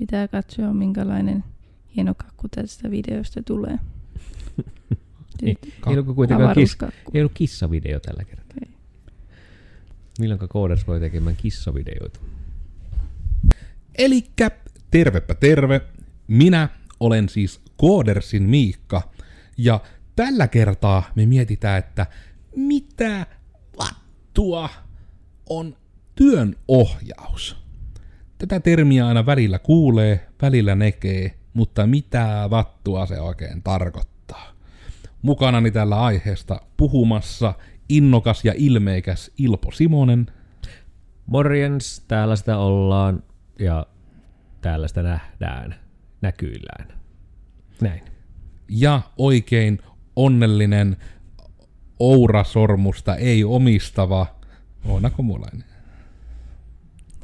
Pitää katsoa, minkälainen hieno kakku tästä videosta tulee. Ei, ei ollut kuitenkaan Avaruuskakku. ei ollut kissavideo tällä kertaa. Okei. Milloin Coders voi tekemään kissavideoita? Elikkä tervepä terve. Minä olen siis Koodersin Miikka. Ja tällä kertaa me mietitään, että mitä vattua on työnohjaus. Tätä termiä aina välillä kuulee, välillä näkee, mutta mitä vattua se oikein tarkoittaa. Mukanani tällä aiheesta puhumassa innokas ja ilmeikäs Ilpo Simonen Morjens, täällä sitä ollaan ja täällä sitä nähdään näkyillään. Näin. ja oikein onnellinen Oura-sormusta ei omistava Oona Komulainen.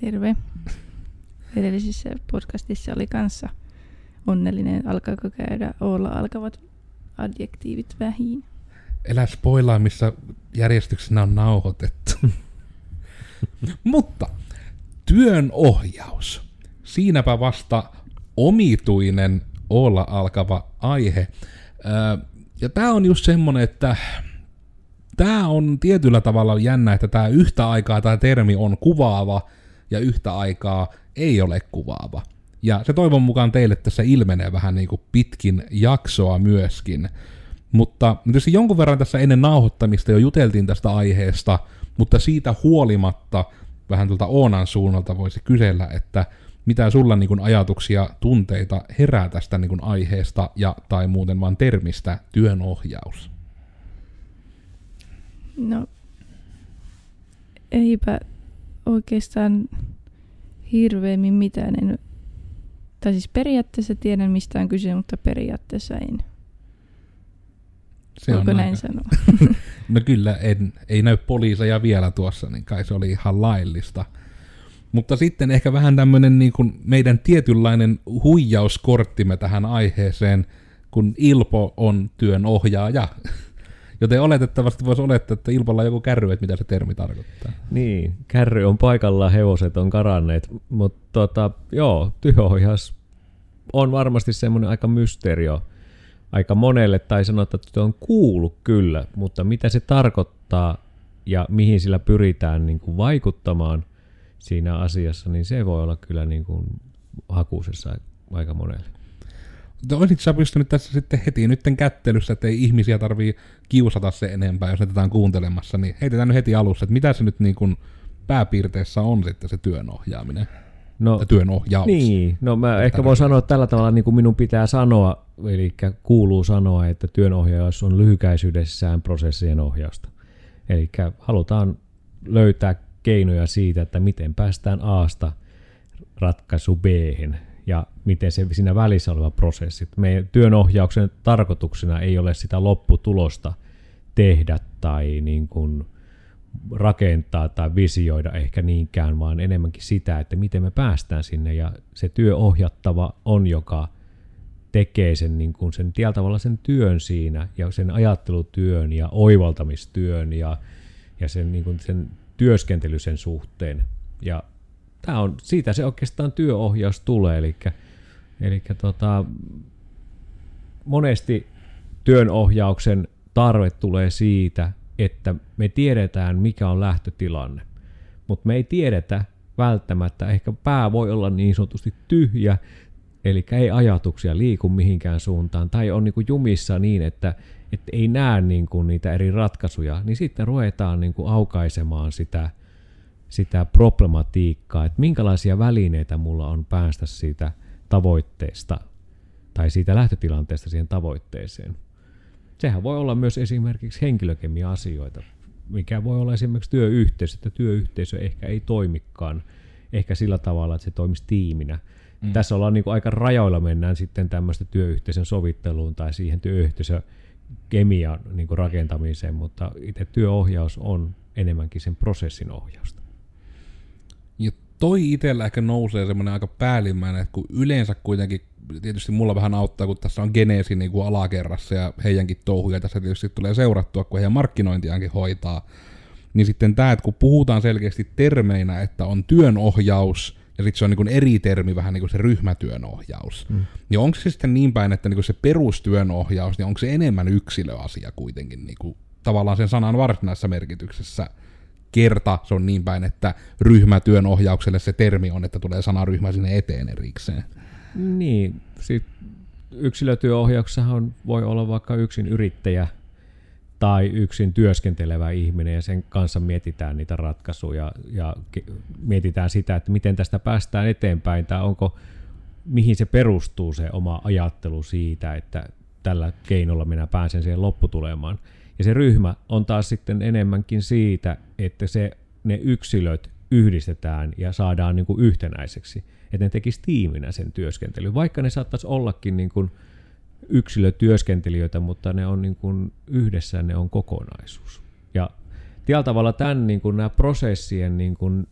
Terve. Edellisessä podcastissa oli kanssa onnellinen. Alkaako käydä olla alkavat adjektiivit vähin? Elä spoilaa, missä järjestyksenä on nauhoitettu. Mutta työnohjaus. Siinäpä vasta omituinen olla alkava aihe. Ja tämä on just semmonen, että tämä on tietyllä tavalla jännä, että tämä yhtä aikaa tämä termi on kuvaava ja yhtä aikaa ei ole kuvaava. Ja se toivon mukaan teille tässä ilmenee vähän niin kuin pitkin jaksoa myöskin. Mutta tietysti jonkun verran tässä ennen nauhoittamista jo juteltiin tästä aiheesta, mutta siitä huolimatta vähän tuolta Oonan suunnalta voisi kysellä, että mitä sulla niin kuin ajatuksia, tunteita herää tästä niin kuin aiheesta ja tai muuten vaan termistä työnohjaus? No, eipä oikeastaan hirveämmin mitään. En, tai siis periaatteessa tiedän mistä on kyse, mutta periaatteessa en. Se Voiko on näin aika- sanoa? No kyllä, en, ei näy poliiseja vielä tuossa, niin kai se oli ihan laillista. Mutta sitten ehkä vähän tämmöinen niin kuin meidän tietynlainen huijauskorttimme tähän aiheeseen, kun Ilpo on työnohjaaja. Joten oletettavasti voisi olettaa, että Ilpolla on joku kärry, että mitä se termi tarkoittaa. Niin, kärry on paikallaan, hevoset on karanneet, mutta tota, joo, työohjaus on varmasti semmoinen aika mysteerio aika monelle, tai sanotaan, että on kuullut kyllä, mutta mitä se tarkoittaa ja mihin sillä pyritään niin kuin vaikuttamaan siinä asiassa, niin se voi olla kyllä niin kuin hakusessa aika monelle. Mutta olisit sä pystynyt tässä sitten heti nytten kättelyssä, että ei ihmisiä tarvii kiusata se enempää, jos on kuuntelemassa, niin heitetään nyt heti alussa, että mitä se nyt niin kuin pääpiirteessä on sitten se työnohjaaminen, No, tai työnohjaus. Niin, no mä ehkä voin sanoa tällä tavalla, niin kuin minun pitää sanoa, eli kuuluu sanoa, että työnohjaus on lyhykäisyydessään prosessien ohjausta. Eli halutaan löytää keinoja siitä, että miten päästään Aasta ratkaisu b ja miten se siinä välissä oleva prosessi. Meidän työnohjauksen tarkoituksena ei ole sitä lopputulosta tehdä tai niin kuin rakentaa tai visioida ehkä niinkään, vaan enemmänkin sitä, että miten me päästään sinne ja se työohjattava on, joka tekee sen, niin kuin sen tavalla sen työn siinä ja sen ajattelutyön ja oivaltamistyön ja, ja sen, niin kuin sen työskentely sen suhteen. Ja tämä on, siitä se oikeastaan työohjaus tulee, eli, eli tota, monesti työnohjauksen tarve tulee siitä, että me tiedetään, mikä on lähtötilanne. Mutta me ei tiedetä välttämättä, ehkä pää voi olla niin sanotusti tyhjä, eli ei ajatuksia liiku mihinkään suuntaan, tai on niinku jumissa niin, että, että ei näe niinku niitä eri ratkaisuja, niin sitten ruvetaan niinku aukaisemaan sitä, sitä problematiikkaa, että minkälaisia välineitä mulla on päästä siitä tavoitteesta tai siitä lähtötilanteesta siihen tavoitteeseen. Sehän voi olla myös esimerkiksi henkilökemia-asioita, mikä voi olla esimerkiksi työyhteisö, että työyhteisö ehkä ei toimikaan ehkä sillä tavalla, että se toimisi tiiminä. Mm. Tässä ollaan niin kuin aika rajoilla mennään sitten tämmöistä työyhteisön sovitteluun tai siihen työyhteisön kemian niin kuin rakentamiseen, mutta itse työohjaus on enemmänkin sen prosessin ohjausta. Toi itsellä ehkä nousee semmoinen aika päällimmäinen, että kun yleensä kuitenkin, tietysti mulla vähän auttaa, kun tässä on Geneesi niin kuin alakerrassa ja heidänkin touhuja tässä tietysti tulee seurattua, kun heidän markkinointiaankin hoitaa, niin sitten tämä, että kun puhutaan selkeästi termeinä, että on työnohjaus ja sitten se on niin eri termi vähän niin kuin se ryhmätyönohjaus. Mm. Niin onko se sitten niin päin, että niin se perustyönohjaus, niin onko se enemmän yksilöasia kuitenkin niin kuin, tavallaan sen sanan varsinaisessa merkityksessä kerta se on niin päin, että ryhmätyönohjaukselle se termi on, että tulee sanaryhmä sinne eteen erikseen. Niin, sit yksilötyöohjauksessahan voi olla vaikka yksin yrittäjä tai yksin työskentelevä ihminen ja sen kanssa mietitään niitä ratkaisuja ja mietitään sitä, että miten tästä päästään eteenpäin tai onko, mihin se perustuu se oma ajattelu siitä, että tällä keinolla minä pääsen siihen lopputulemaan. Ja se ryhmä on taas sitten enemmänkin siitä, että se, ne yksilöt yhdistetään ja saadaan niin kuin yhtenäiseksi, että ne tekisi tiiminä sen työskentelyn, vaikka ne saattaisi ollakin niin kuin yksilötyöskentelijöitä, mutta ne on niin kuin yhdessä, ne on kokonaisuus. Ja tällä tavalla tämän niin kuin nämä prosessien, niin kuin,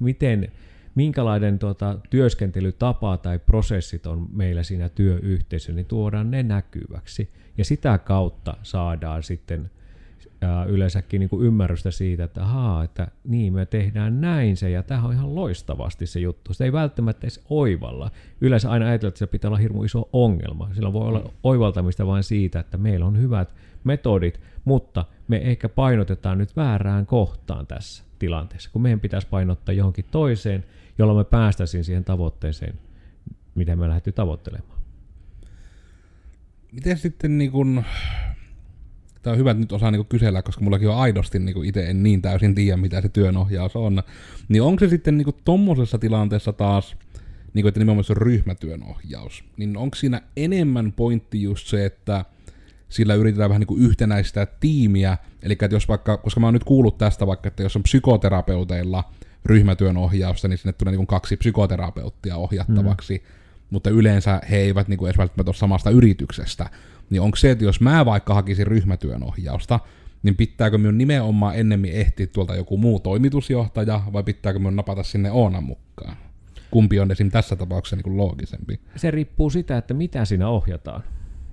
miten, minkälainen tuota, työskentelytapa tai prosessit on meillä siinä työyhteisössä, niin tuodaan ne näkyväksi. Ja sitä kautta saadaan sitten ää, yleensäkin niin kuin ymmärrystä siitä, että ahaa, että niin me tehdään näin se, ja tämä on ihan loistavasti se juttu. Se ei välttämättä edes oivalla. Yleensä aina ajatellaan, että se pitää olla hirmu iso ongelma. Sillä voi olla oivaltamista vain siitä, että meillä on hyvät metodit, mutta me ehkä painotetaan nyt väärään kohtaan tässä tilanteessa, kun meidän pitäisi painottaa johonkin toiseen, jolloin me päästäisiin siihen tavoitteeseen, mitä me lähdetty tavoittelemaan. Miten sitten niin kun, tämä on hyvä, että nyt osaa niin kysellä, koska mullakin on aidosti niin itse en niin täysin tiedä, mitä se työnohjaus on. Niin onko se sitten niin tuommoisessa tilanteessa taas, niin kuin, että nimenomaan se on ryhmätyönohjaus, niin onko siinä enemmän pointti just se, että sillä yritetään vähän niin kuin yhtenäistää tiimiä, eli että jos vaikka, koska mä oon nyt kuullut tästä vaikka, että jos on psykoterapeuteilla ryhmätyön ohjausta, niin sinne tulee niin kuin kaksi psykoterapeuttia ohjattavaksi, mm. mutta yleensä he eivät niin kuin edes välttämättä ole samasta yrityksestä, niin onko se, että jos mä vaikka hakisin ryhmätyön ohjausta, niin pitääkö minun nimenomaan ennemmin ehtiä tuolta joku muu toimitusjohtaja, vai pitääkö minun napata sinne Oonan mukaan? Kumpi on esim. tässä tapauksessa niin kuin loogisempi? Se riippuu sitä, että mitä siinä ohjataan.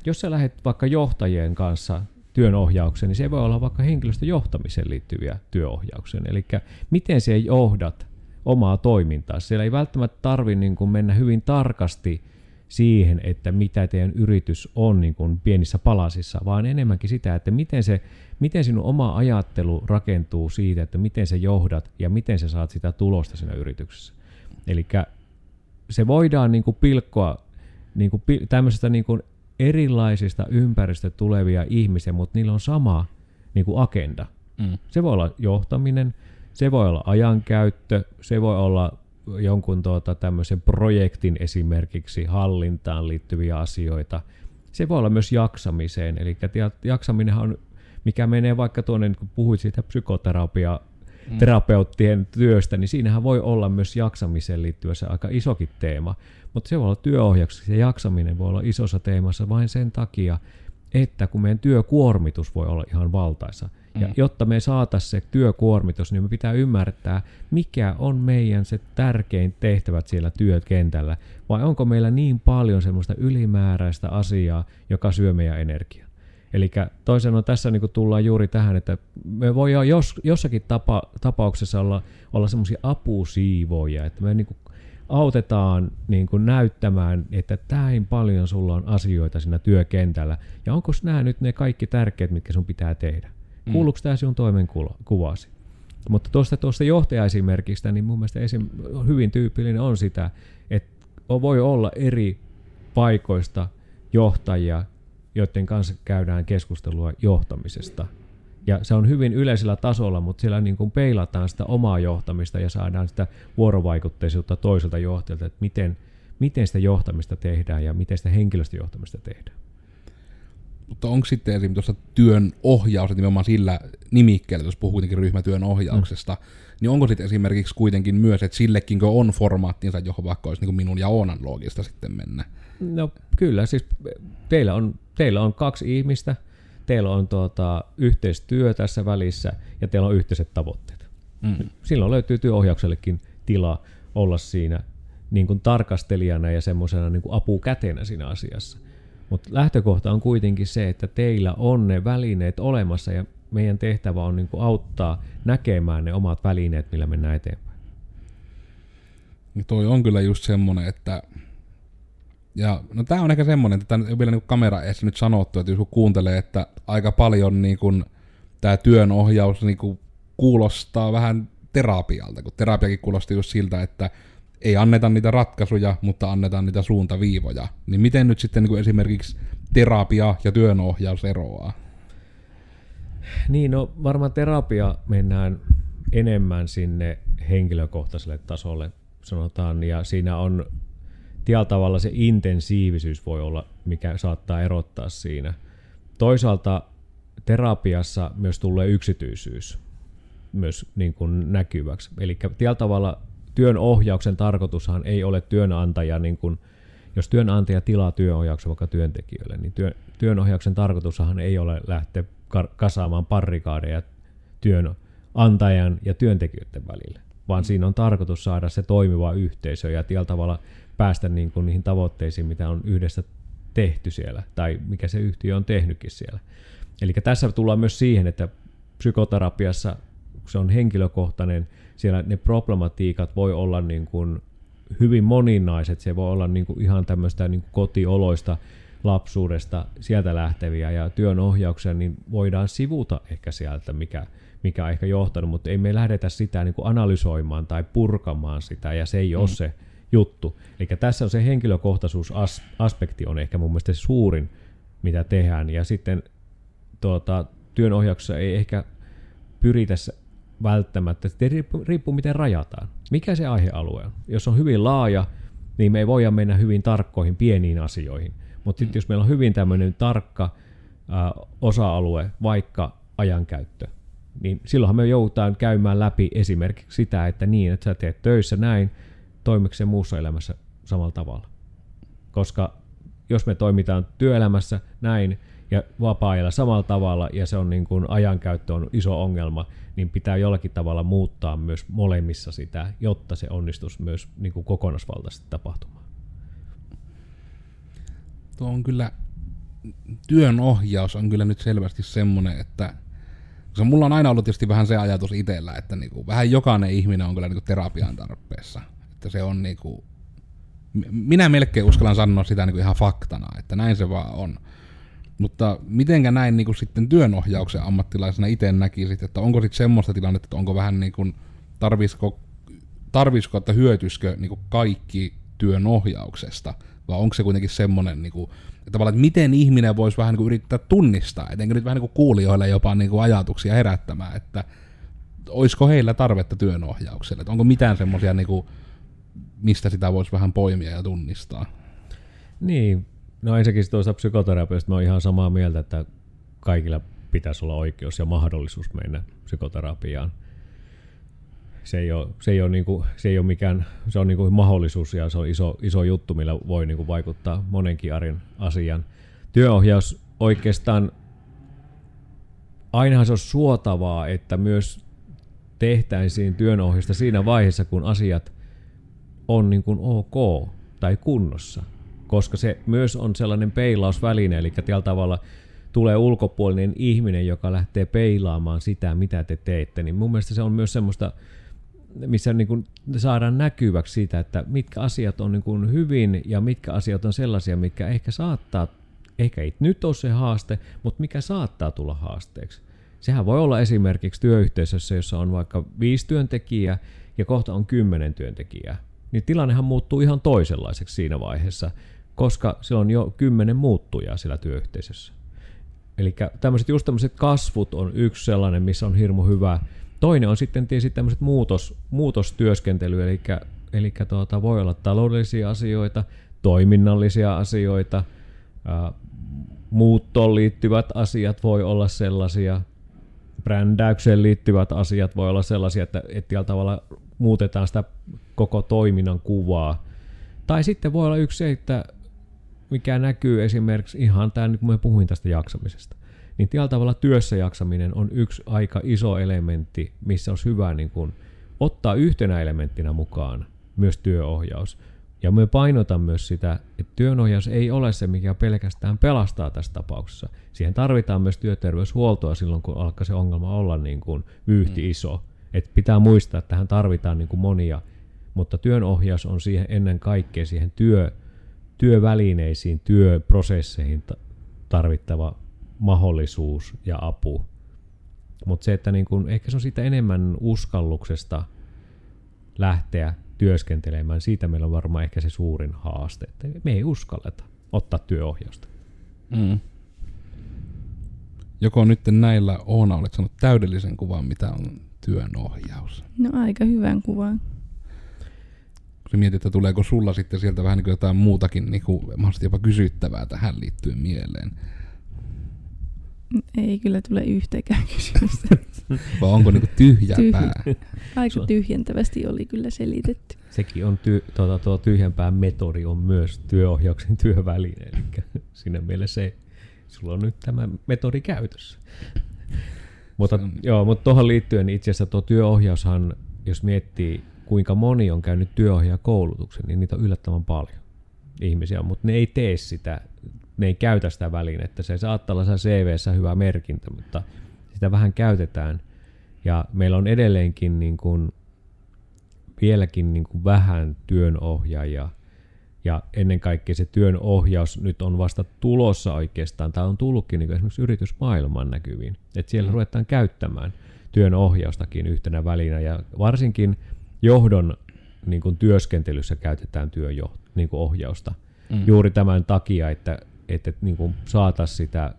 Jos sä lähdet vaikka johtajien kanssa työnohjaukseen, niin se voi olla vaikka henkilöstöjohtamiseen liittyviä työohjauksia. Eli miten se johdat omaa toimintaa. Siellä ei välttämättä tarvitse niin mennä hyvin tarkasti siihen, että mitä teidän yritys on niin kuin pienissä palasissa, vaan enemmänkin sitä, että miten, se, miten sinun oma ajattelu rakentuu siitä, että miten se johdat ja miten sä saat sitä tulosta siinä yrityksessä. Eli se voidaan niin kuin pilkkoa niin kuin, tämmöisestä niin kuin erilaisista ympäristä tulevia ihmisiä, mutta niillä on sama niin kuin agenda. Mm. Se voi olla johtaminen, se voi olla ajankäyttö, se voi olla jonkun tuota, tämmöisen projektin esimerkiksi hallintaan liittyviä asioita. Se voi olla myös jaksamiseen, eli jaksaminen on, mikä menee vaikka tuonne, kun puhuit siitä psykoterapia mm. terapeuttien työstä, niin siinähän voi olla myös jaksamiseen liittyvä se aika isokin teema. Mutta se voi olla työohjauksessa ja jaksaminen voi olla isossa teemassa vain sen takia, että kun meidän työkuormitus voi olla ihan valtaisa. Mm. Ja jotta me saataisiin se työkuormitus, niin me pitää ymmärtää, mikä on meidän se tärkein tehtävät siellä työkentällä. Vai onko meillä niin paljon semmoista ylimääräistä asiaa, joka syö meidän energiaa. Eli toisen on tässä niin tullaan juuri tähän, että me voidaan jos, jossakin tapa, tapauksessa olla, olla semmoisia apusiivoja, että me niin kuin autetaan niin kuin näyttämään, että näin paljon sulla on asioita siinä työkentällä, ja onko nämä nyt ne kaikki tärkeät, mitkä sun pitää tehdä? Mm. Kuuluuko tämä sinun toimenkuvasi? Mutta tuosta, tuosta johtajaesimerkistä, niin mun mielestä esim, hyvin tyypillinen on sitä, että voi olla eri paikoista johtajia, joiden kanssa käydään keskustelua johtamisesta. Ja se on hyvin yleisellä tasolla, mutta siellä niin kuin peilataan sitä omaa johtamista ja saadaan sitä vuorovaikutteisuutta toiselta johtajalta, että miten, miten sitä johtamista tehdään ja miten sitä henkilöstöjohtamista tehdään. Mutta onko sitten esimerkiksi tuossa työn ohjaus, että nimenomaan sillä nimikkeellä, jos puhuu kuitenkin ryhmätyön ohjauksesta, mm. niin onko sitten esimerkiksi kuitenkin myös, että sillekin on formaattinsa, johon vaikka olisi niin minun ja Oonan loogista sitten mennä? No kyllä, siis teillä on, teillä on kaksi ihmistä, teillä on tuota, yhteistyö tässä välissä ja teillä on yhteiset tavoitteet. Mm. Silloin löytyy työohjauksellekin tila olla siinä niin kuin tarkastelijana ja semmoisena niin apukätenä siinä asiassa. Mutta lähtökohta on kuitenkin se, että teillä on ne välineet olemassa ja meidän tehtävä on niin kuin auttaa näkemään ne omat välineet, millä mennään eteenpäin. Niin toi on kyllä just semmonen, että ja no tää on ehkä semmonen, että tämä ei vielä niin kamera edes nyt sanottu, että jos kuuntelee, että aika paljon niin kuin, tämä työnohjaus niin kuin, kuulostaa vähän terapialta, kun terapiakin kuulosti just siltä, että ei anneta niitä ratkaisuja, mutta annetaan niitä suuntaviivoja. Niin miten nyt sitten niin kuin esimerkiksi terapia ja työnohjaus eroaa? Niin, no varmaan terapia mennään enemmän sinne henkilökohtaiselle tasolle, sanotaan, ja siinä on tietyllä tavalla se intensiivisyys voi olla, mikä saattaa erottaa siinä. Toisaalta terapiassa myös tulee yksityisyys myös niin kuin näkyväksi. Eli tietyllä tavalla työn ohjauksen tarkoitushan ei ole työnantaja, niin kuin, jos työnantaja tilaa työnohjauksen vaikka työntekijöille, niin työn, työnohjauksen tarkoitushan ei ole lähteä kasaamaan parrikaadeja työnantajan ja työntekijöiden välille, vaan mm. siinä on tarkoitus saada se toimiva yhteisö ja tällä tavalla päästä niin kuin niihin tavoitteisiin, mitä on yhdessä tehty siellä, tai mikä se yhtiö on tehnytkin siellä. Eli tässä tullaan myös siihen, että psykoterapiassa, kun se on henkilökohtainen, siellä ne problematiikat voi olla niin kuin hyvin moninaiset, se voi olla niin kuin ihan tämmöistä niin kuin kotioloista, lapsuudesta, sieltä lähteviä, ja työn ohjauksen niin voidaan sivuta ehkä sieltä, mikä, mikä on ehkä johtanut, mutta ei me lähdetä sitä niin kuin analysoimaan tai purkamaan sitä, ja se ei mm. ole se juttu. Eli tässä on se henkilökohtaisuusaspekti on ehkä mun mielestä se suurin, mitä tehdään, ja sitten tuota, työnohjauksessa ei ehkä pyritä välttämättä, että riippuu, riippuu miten rajataan. Mikä se aihealue on? Jos on hyvin laaja, niin me ei voida mennä hyvin tarkkoihin pieniin asioihin. Mutta sitten jos meillä on hyvin tämmöinen tarkka ää, osa-alue, vaikka ajankäyttö, niin silloinhan me joudutaan käymään läpi esimerkiksi sitä, että niin, että sä teet töissä näin, toimiko se muussa elämässä samalla tavalla. Koska jos me toimitaan työelämässä näin ja vapaa-ajalla samalla tavalla ja se on niin kuin ajankäyttö on iso ongelma, niin pitää jollakin tavalla muuttaa myös molemmissa sitä, jotta se onnistus myös niin kuin kokonaisvaltaisesti tapahtumaan. Tuo on kyllä, työn ohjaus on kyllä nyt selvästi semmoinen, että se mulla on aina ollut tietysti vähän se ajatus itsellä, että niinku, vähän jokainen ihminen on kyllä niinku terapian tarpeessa. Että se on niinku, minä melkein uskallan sanoa sitä niinku ihan faktana, että näin se vaan on. Mutta mitenkä näin niin kuin sitten työnohjauksen ammattilaisena itse näkisit, että onko sitten semmoista tilannetta, että onko vähän niin kuin, tarvisiko, tarvisiko että hyötyskö niin kuin kaikki työnohjauksesta, vai onko se kuitenkin semmoinen, niin kuin, että että miten ihminen voisi vähän niin kuin yrittää tunnistaa, etenkin nyt vähän niin kuin kuulijoille jopa niin kuin ajatuksia herättämään, että olisiko heillä tarvetta työnohjaukselle, että onko mitään semmoisia, niin kuin, mistä sitä voisi vähän poimia ja tunnistaa? Niin, No ensinnäkin tuossa psykoterapiasta mä oon ihan samaa mieltä, että kaikilla pitäisi olla oikeus ja mahdollisuus mennä psykoterapiaan. Se ei ole, se ei ole, niin kuin, se ei ole mikään, se on niin kuin mahdollisuus ja se on iso, iso juttu, millä voi niin kuin vaikuttaa monenkin arin asian. Työohjaus oikeastaan, ainahan se on suotavaa, että myös tehtäisiin työnohjausta siinä vaiheessa, kun asiat on niin kuin ok tai kunnossa – koska se myös on sellainen peilausväline, eli tällä tavalla tulee ulkopuolinen ihminen, joka lähtee peilaamaan sitä, mitä te teette, niin mun mielestä se on myös semmoista, missä niin kuin saadaan näkyväksi siitä, että mitkä asiat on niin kuin hyvin ja mitkä asiat on sellaisia, mitkä ehkä saattaa, ehkä ei nyt ole se haaste, mutta mikä saattaa tulla haasteeksi. Sehän voi olla esimerkiksi työyhteisössä, jossa on vaikka viisi työntekijää ja kohta on kymmenen työntekijää. Niin tilannehan muuttuu ihan toisenlaiseksi siinä vaiheessa, koska se on jo kymmenen muuttujaa siellä työyhteisössä. Eli tämmöiset just tämmöiset kasvut on yksi sellainen, missä on hirmu hyvä. Toinen on sitten tietysti tämmöiset muutos, muutostyöskentely, eli, eli tuota, voi olla taloudellisia asioita, toiminnallisia asioita, ää, muuttoon liittyvät asiat voi olla sellaisia, brändäykseen liittyvät asiat voi olla sellaisia, että, että tavalla muutetaan sitä koko toiminnan kuvaa. Tai sitten voi olla yksi se, että mikä näkyy esimerkiksi ihan tämä, kun mä puhuin tästä jaksamisesta, niin tällä tavalla työssä jaksaminen on yksi aika iso elementti, missä olisi hyvä niin kuin, ottaa yhtenä elementtinä mukaan myös työohjaus. Ja me painotan myös sitä, että työnohjaus ei ole se, mikä pelkästään pelastaa tässä tapauksessa. Siihen tarvitaan myös työterveyshuoltoa silloin, kun alkaa se ongelma olla niin kuin vyyhti mm. Et pitää muistaa, että tähän tarvitaan niin kuin monia mutta työnohjaus on siihen ennen kaikkea siihen työ, työvälineisiin, työprosesseihin tarvittava mahdollisuus ja apu. Mutta se, että niin kun, ehkä se on siitä enemmän uskalluksesta lähteä työskentelemään, siitä meillä on varmaan ehkä se suurin haaste, että me ei uskalleta ottaa työohjausta. Mm. Joko nyt näillä Oona olet sanonut täydellisen kuvan, mitä on työnohjaus? No aika hyvän kuvan. Kun mietit, että tuleeko sulla sitten sieltä vähän niin kuin jotain muutakin niin kuin, mahdollisesti jopa kysyttävää tähän liittyen mieleen. Ei kyllä tule yhtäkään kysymystä. Vai onko niinku tyhjä Tyhj- pää? Aika tyhjentävästi oli kyllä selitetty. Sekin on ty- tuota, tuo tyhjänpää metodi on myös työohjauksen työväline. Eli siinä mielessä se, sulla on nyt tämä metodi käytössä. Mutta joo, mutta tuohon liittyen itse asiassa tuo työohjaushan, jos miettii kuinka moni on käynyt työohjaajakoulutuksen, niin niitä on yllättävän paljon ihmisiä, mutta ne ei tee sitä ne ei käytä sitä välinettä. Se saattaa olla CVssä hyvä merkintä, mutta sitä vähän käytetään. Ja meillä on edelleenkin niin kuin, vieläkin niin kuin vähän työnohjaajia. Ja ennen kaikkea se työnohjaus nyt on vasta tulossa oikeastaan, tai on tullutkin niin esimerkiksi yritysmaailman näkyviin. Että siellä mm. ruvetaan käyttämään työnohjaustakin yhtenä välinä, ja varsinkin johdon niin kuin työskentelyssä käytetään työohjausta. Niin kuin ohjausta. Mm. Juuri tämän takia, että että, että niin kuin saataisiin sitä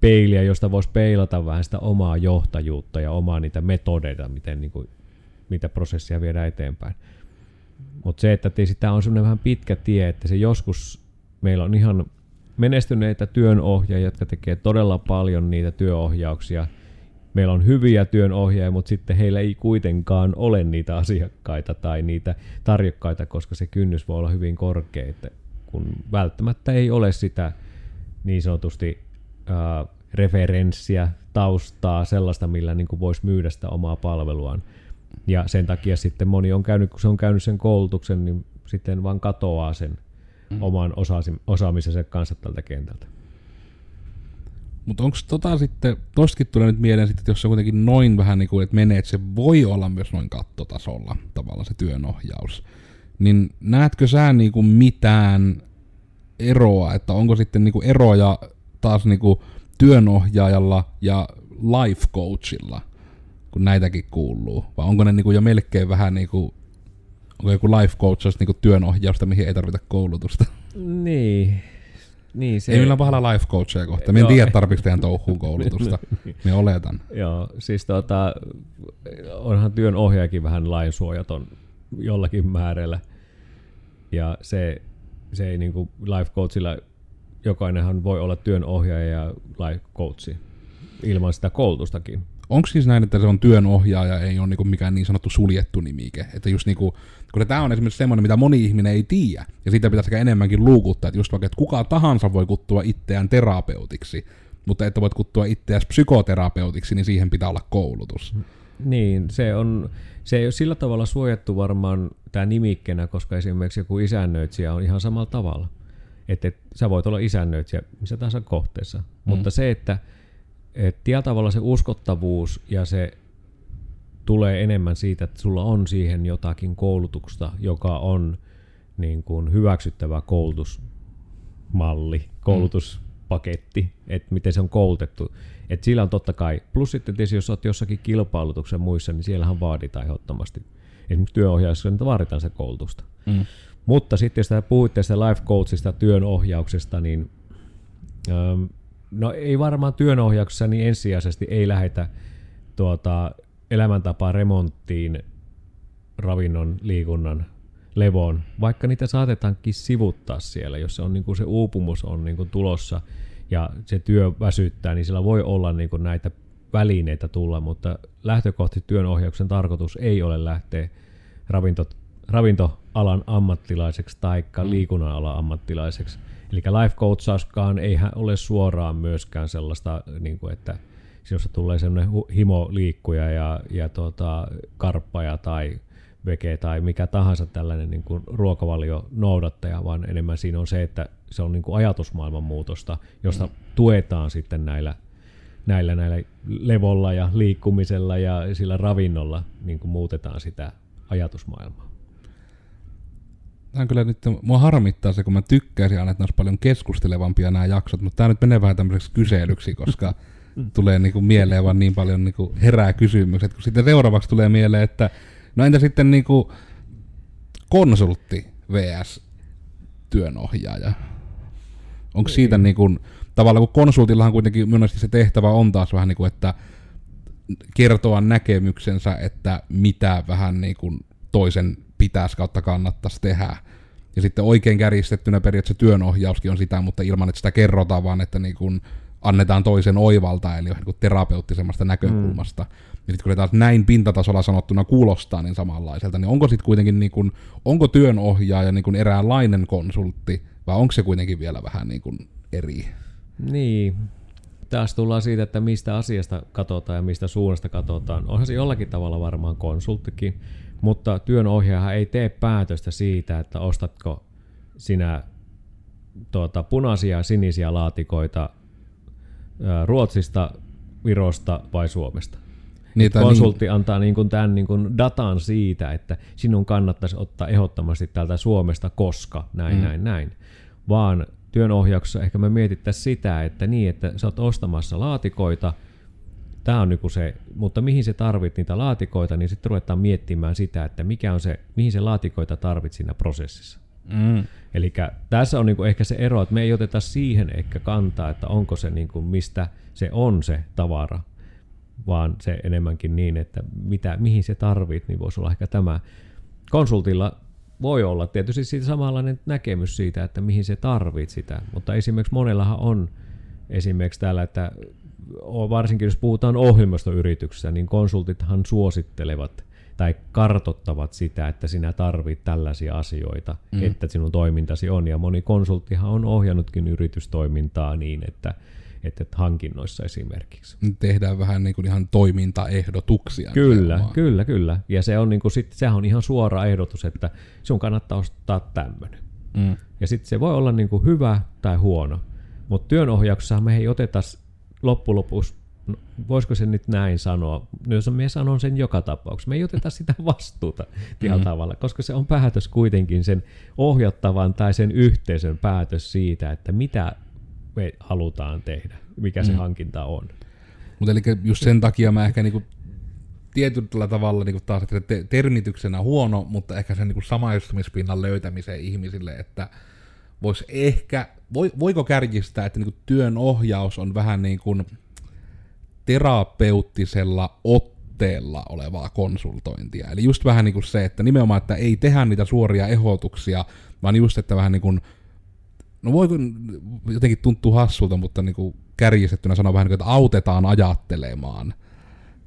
peiliä, josta voisi peilata vähän sitä omaa johtajuutta ja omaa niitä metodeita, miten niin kuin, mitä prosessia viedään eteenpäin. Mutta se, että sitä on semmoinen vähän pitkä tie, että se joskus meillä on ihan menestyneitä työnohjaajia, jotka tekee todella paljon niitä työohjauksia. Meillä on hyviä työnohjaajia, mutta sitten heillä ei kuitenkaan ole niitä asiakkaita tai niitä tarjokkaita, koska se kynnys voi olla hyvin korkea. Että kun välttämättä ei ole sitä niin sanotusti ää, referenssiä, taustaa, sellaista, millä niin voisi myydä sitä omaa palveluaan. Ja sen takia sitten moni on käynyt, kun se on käynyt sen koulutuksen, niin sitten vaan katoaa sen mm. oman osaamisensa kanssa tältä kentältä. Mutta onko tota sitten, tostakin tulee nyt mieleen sitten, että jos se kuitenkin noin vähän niin kuin, että menee, että se voi olla myös noin kattotasolla tavallaan se työnohjaus niin näetkö sä niinku mitään eroa, että onko sitten niinku eroja taas niinku työnohjaajalla ja life coachilla, kun näitäkin kuuluu? Vai onko ne niinku jo melkein vähän niinku, onko joku life coach niinku työnohjausta, mihin ei tarvita koulutusta? Niin, niin, se... Ei millään pahalla life coachia kohta. Mä en tiedä tarpeeksi teidän touhuun koulutusta. Me oletan. Joo, siis tota, onhan työn ohjaajakin vähän lainsuojaton jollakin määrällä. Ja se, se ei niinku life coachilla, jokainenhan voi olla työnohjaaja ja life coachi ilman sitä koulutustakin. Onko siis näin, että se on työnohjaaja, ei ole niinku mikään niin sanottu suljettu nimike? Että just niinku, kun tämä on esimerkiksi semmoinen, mitä moni ihminen ei tiedä, ja siitä pitäisi ehkä enemmänkin luukuttaa, että just vaikka, että kuka tahansa voi kuttua itseään terapeutiksi, mutta että voit kuttua itseäsi psykoterapeutiksi, niin siihen pitää olla koulutus. Niin, se on, se ei ole sillä tavalla suojattu varmaan tämä nimikkeenä, koska esimerkiksi joku isännöitsijä on ihan samalla tavalla. Että et, sä voit olla isännöitsijä missä tahansa kohteessa. Mm. Mutta se, että et tietyllä tavalla se uskottavuus ja se tulee enemmän siitä, että sulla on siihen jotakin koulutusta, joka on niin kuin hyväksyttävä koulutusmalli, koulutuspaketti, että miten se on koulutettu. Et sillä on totta kai, plus sitten tietysti jos olet jossakin kilpailutuksen muissa, niin siellähän vaaditaan ehdottomasti. Esimerkiksi työohjaajassa niin vaaditaan se koulutusta. Mm. Mutta sitten jos puhuitte sitä life coachista, työnohjauksesta, niin ähm, no ei varmaan työnohjauksessa niin ensisijaisesti ei lähetä tuota, elämäntapaa remonttiin ravinnon, liikunnan, levoon, vaikka niitä saatetaankin sivuttaa siellä, jos se, on, niin kuin se uupumus on niin kuin tulossa – ja se työ väsyttää, niin sillä voi olla niin kuin näitä välineitä tulla, mutta lähtökohtaisesti työnohjauksen tarkoitus ei ole lähteä ravinto, ravintoalan ammattilaiseksi tai mm. liikunnan alan ammattilaiseksi. Eli life coachauskaan ei ole suoraan myöskään sellaista, niin kuin, että jos tulee sellainen himo liikkuja ja, ja tuota, karppaja tai veke tai mikä tahansa tällainen niin kuin ruokavalio noudattaja, vaan enemmän siinä on se, että se on niin kuin ajatusmaailman muutosta, josta tuetaan sitten näillä, näillä, näillä levolla ja liikkumisella ja sillä ravinnolla niin kuin muutetaan sitä ajatusmaailmaa. Tämä on kyllä nyt, mua harmittaa se, kun mä tykkäisin aina, että ne olisi paljon keskustelevampia nämä jaksot, mutta tämä nyt menee vähän tämmöiseksi kyselyksi, koska tulee niinku mieleen vaan niin paljon niinku herää kysymykset, kun sitten seuraavaksi tulee mieleen, että no entä sitten niinku konsultti vs. työnohjaaja? Onko siitä niinku, tavallaan kun konsultillahan kuitenkin mielestäni se tehtävä on taas vähän niin kuin, että kertoa näkemyksensä, että mitä vähän niin kuin toisen pitäisi kautta kannattaisi tehdä. Ja sitten oikein kärjistettynä periaatteessa työnohjauskin on sitä, mutta ilman, että sitä kerrotaan, vaan että niin kuin annetaan toisen oivalta, eli niin kuin terapeuttisemmasta näkökulmasta. Mm. Ja sitten kun ne taas näin pintatasolla sanottuna kuulostaa niin samanlaiselta, niin onko sitten kuitenkin niin kuin, onko työnohjaaja niin kuin eräänlainen konsultti, vai onko se kuitenkin vielä vähän niin kuin eri? Niin, taas tullaan siitä, että mistä asiasta katsotaan ja mistä suunnasta katsotaan. Onhan se jollakin tavalla varmaan konsulttikin, mutta työnohjaaja ei tee päätöstä siitä, että ostatko sinä tuota, punaisia ja sinisiä laatikoita Ruotsista, Virosta vai Suomesta. Niin, Konsultti niin... antaa niin kuin tämän niin kuin datan siitä, että sinun kannattaisi ottaa ehdottomasti täältä Suomesta, koska näin, mm. näin, näin. Vaan työnohjauksessa ehkä me mietittäisiin sitä, että niin, että sä oot ostamassa laatikoita, tämä on niinku se, mutta mihin se tarvit niitä laatikoita, niin sitten ruvetaan miettimään sitä, että mikä on se, mihin se laatikoita tarvit siinä prosessissa. Mm. Eli tässä on niinku ehkä se ero, että me ei oteta siihen ehkä kantaa, että onko se niinku, mistä se on se tavara, vaan se enemmänkin niin, että mitä, mihin se tarvit, niin voisi olla ehkä tämä. Konsultilla voi olla tietysti siitä samanlainen näkemys siitä, että mihin se tarvit sitä, mutta esimerkiksi monellahan on esimerkiksi täällä, että varsinkin jos puhutaan ohjelmistoyrityksessä, niin konsultithan suosittelevat tai kartottavat sitä, että sinä tarvit tällaisia asioita, mm. että sinun toimintasi on. Ja moni konsulttihan on ohjannutkin yritystoimintaa niin, että että hankinnoissa esimerkiksi. Tehdään vähän niin kuin ihan toimintaehdotuksia. Kyllä, kyllä, kyllä. Ja se on niin kuin sit, sehän on ihan suora ehdotus, että sun kannattaa ostaa tämmöinen. Mm. Ja sitten se voi olla niin kuin hyvä tai huono. Mutta työnohjauksessa me ei oteta loppujen lopuksi no, voisiko se nyt näin sanoa, jos me sanon sen joka tapauksessa, me ei oteta sitä vastuuta tällä mm. tavalla, koska se on päätös kuitenkin sen ohjattavan tai sen yhteisön päätös siitä, että mitä me halutaan tehdä, mikä se mm. hankinta on. Mutta eli just sen takia mä ehkä niinku tietyllä tavalla niinku taas, että te- termityksenä huono, mutta ehkä sen niinku samaistumispinnan löytämiseen ihmisille, että vois ehkä, voiko kärjistää, että niinku työn ohjaus on vähän niin kuin terapeuttisella otteella olevaa konsultointia. Eli just vähän niin kuin se, että nimenomaan, että ei tehdä niitä suoria ehdotuksia, vaan just, että vähän niin kuin no voi jotenkin tuntuu hassulta, mutta niin kuin kärjistettynä sanoa vähän niin kuin, että autetaan ajattelemaan.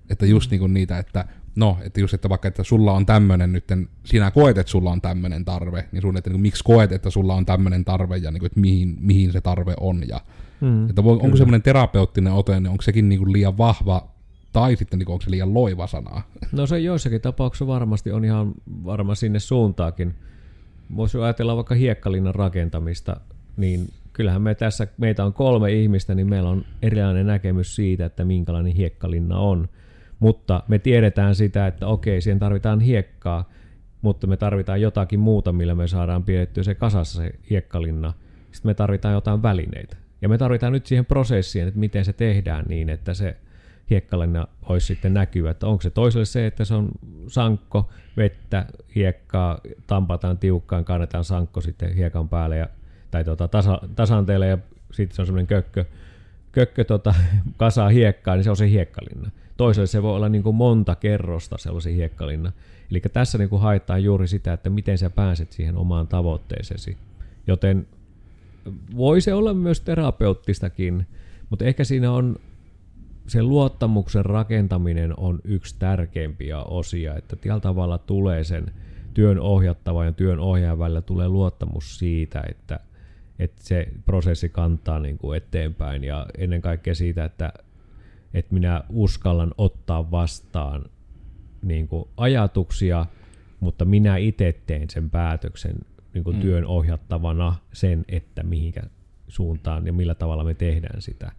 Että just niin kuin niitä, että no, että just, että vaikka, että sulla on tämmöinen nyt, sinä koet, että sulla on tämmöinen tarve, niin sun, että niin kuin, miksi koet, että sulla on tämmöinen tarve ja niin kuin, että mihin, mihin se tarve on. Ja, mm, että voi, onko semmoinen terapeuttinen ote, niin onko sekin niin kuin liian vahva tai sitten niin onko se liian loiva sana? No se joissakin tapauksissa varmasti on ihan varma sinne suuntaakin. Voisi ajatella vaikka hiekkalinnan rakentamista niin kyllähän me tässä, meitä on kolme ihmistä, niin meillä on erilainen näkemys siitä, että minkälainen hiekkalinna on. Mutta me tiedetään sitä, että okei, siihen tarvitaan hiekkaa, mutta me tarvitaan jotakin muuta, millä me saadaan pidettyä se kasassa se hiekkalinna. Sitten me tarvitaan jotain välineitä. Ja me tarvitaan nyt siihen prosessiin, että miten se tehdään niin, että se hiekkalinna olisi sitten näkyvä. Että onko se toiselle se, että se on sankko, vettä, hiekkaa, tampataan tiukkaan, kannetaan sankko sitten hiekan päälle ja tai tota, tasa, tasanteelle ja sitten se on semmoinen kökkö, kökkö tota, kasaa hiekkaa, niin se on se hiekkalinna. Toiselle se voi olla niin kuin monta kerrosta sellaisen hiekkalinna. Eli tässä niin kuin haetaan juuri sitä, että miten sä pääset siihen omaan tavoitteeseesi. Joten voi se olla myös terapeuttistakin, mutta ehkä siinä on se luottamuksen rakentaminen on yksi tärkeimpiä osia, että tällä tavalla tulee sen työn ohjattava ja työn ohjaajan välillä tulee luottamus siitä, että että se prosessi kantaa niin kuin eteenpäin ja ennen kaikkea siitä, että, että minä uskallan ottaa vastaan niin kuin ajatuksia, mutta minä itse teen sen päätöksen niin kuin mm. työn ohjattavana sen, että mihinkä suuntaan ja millä tavalla me tehdään sitä.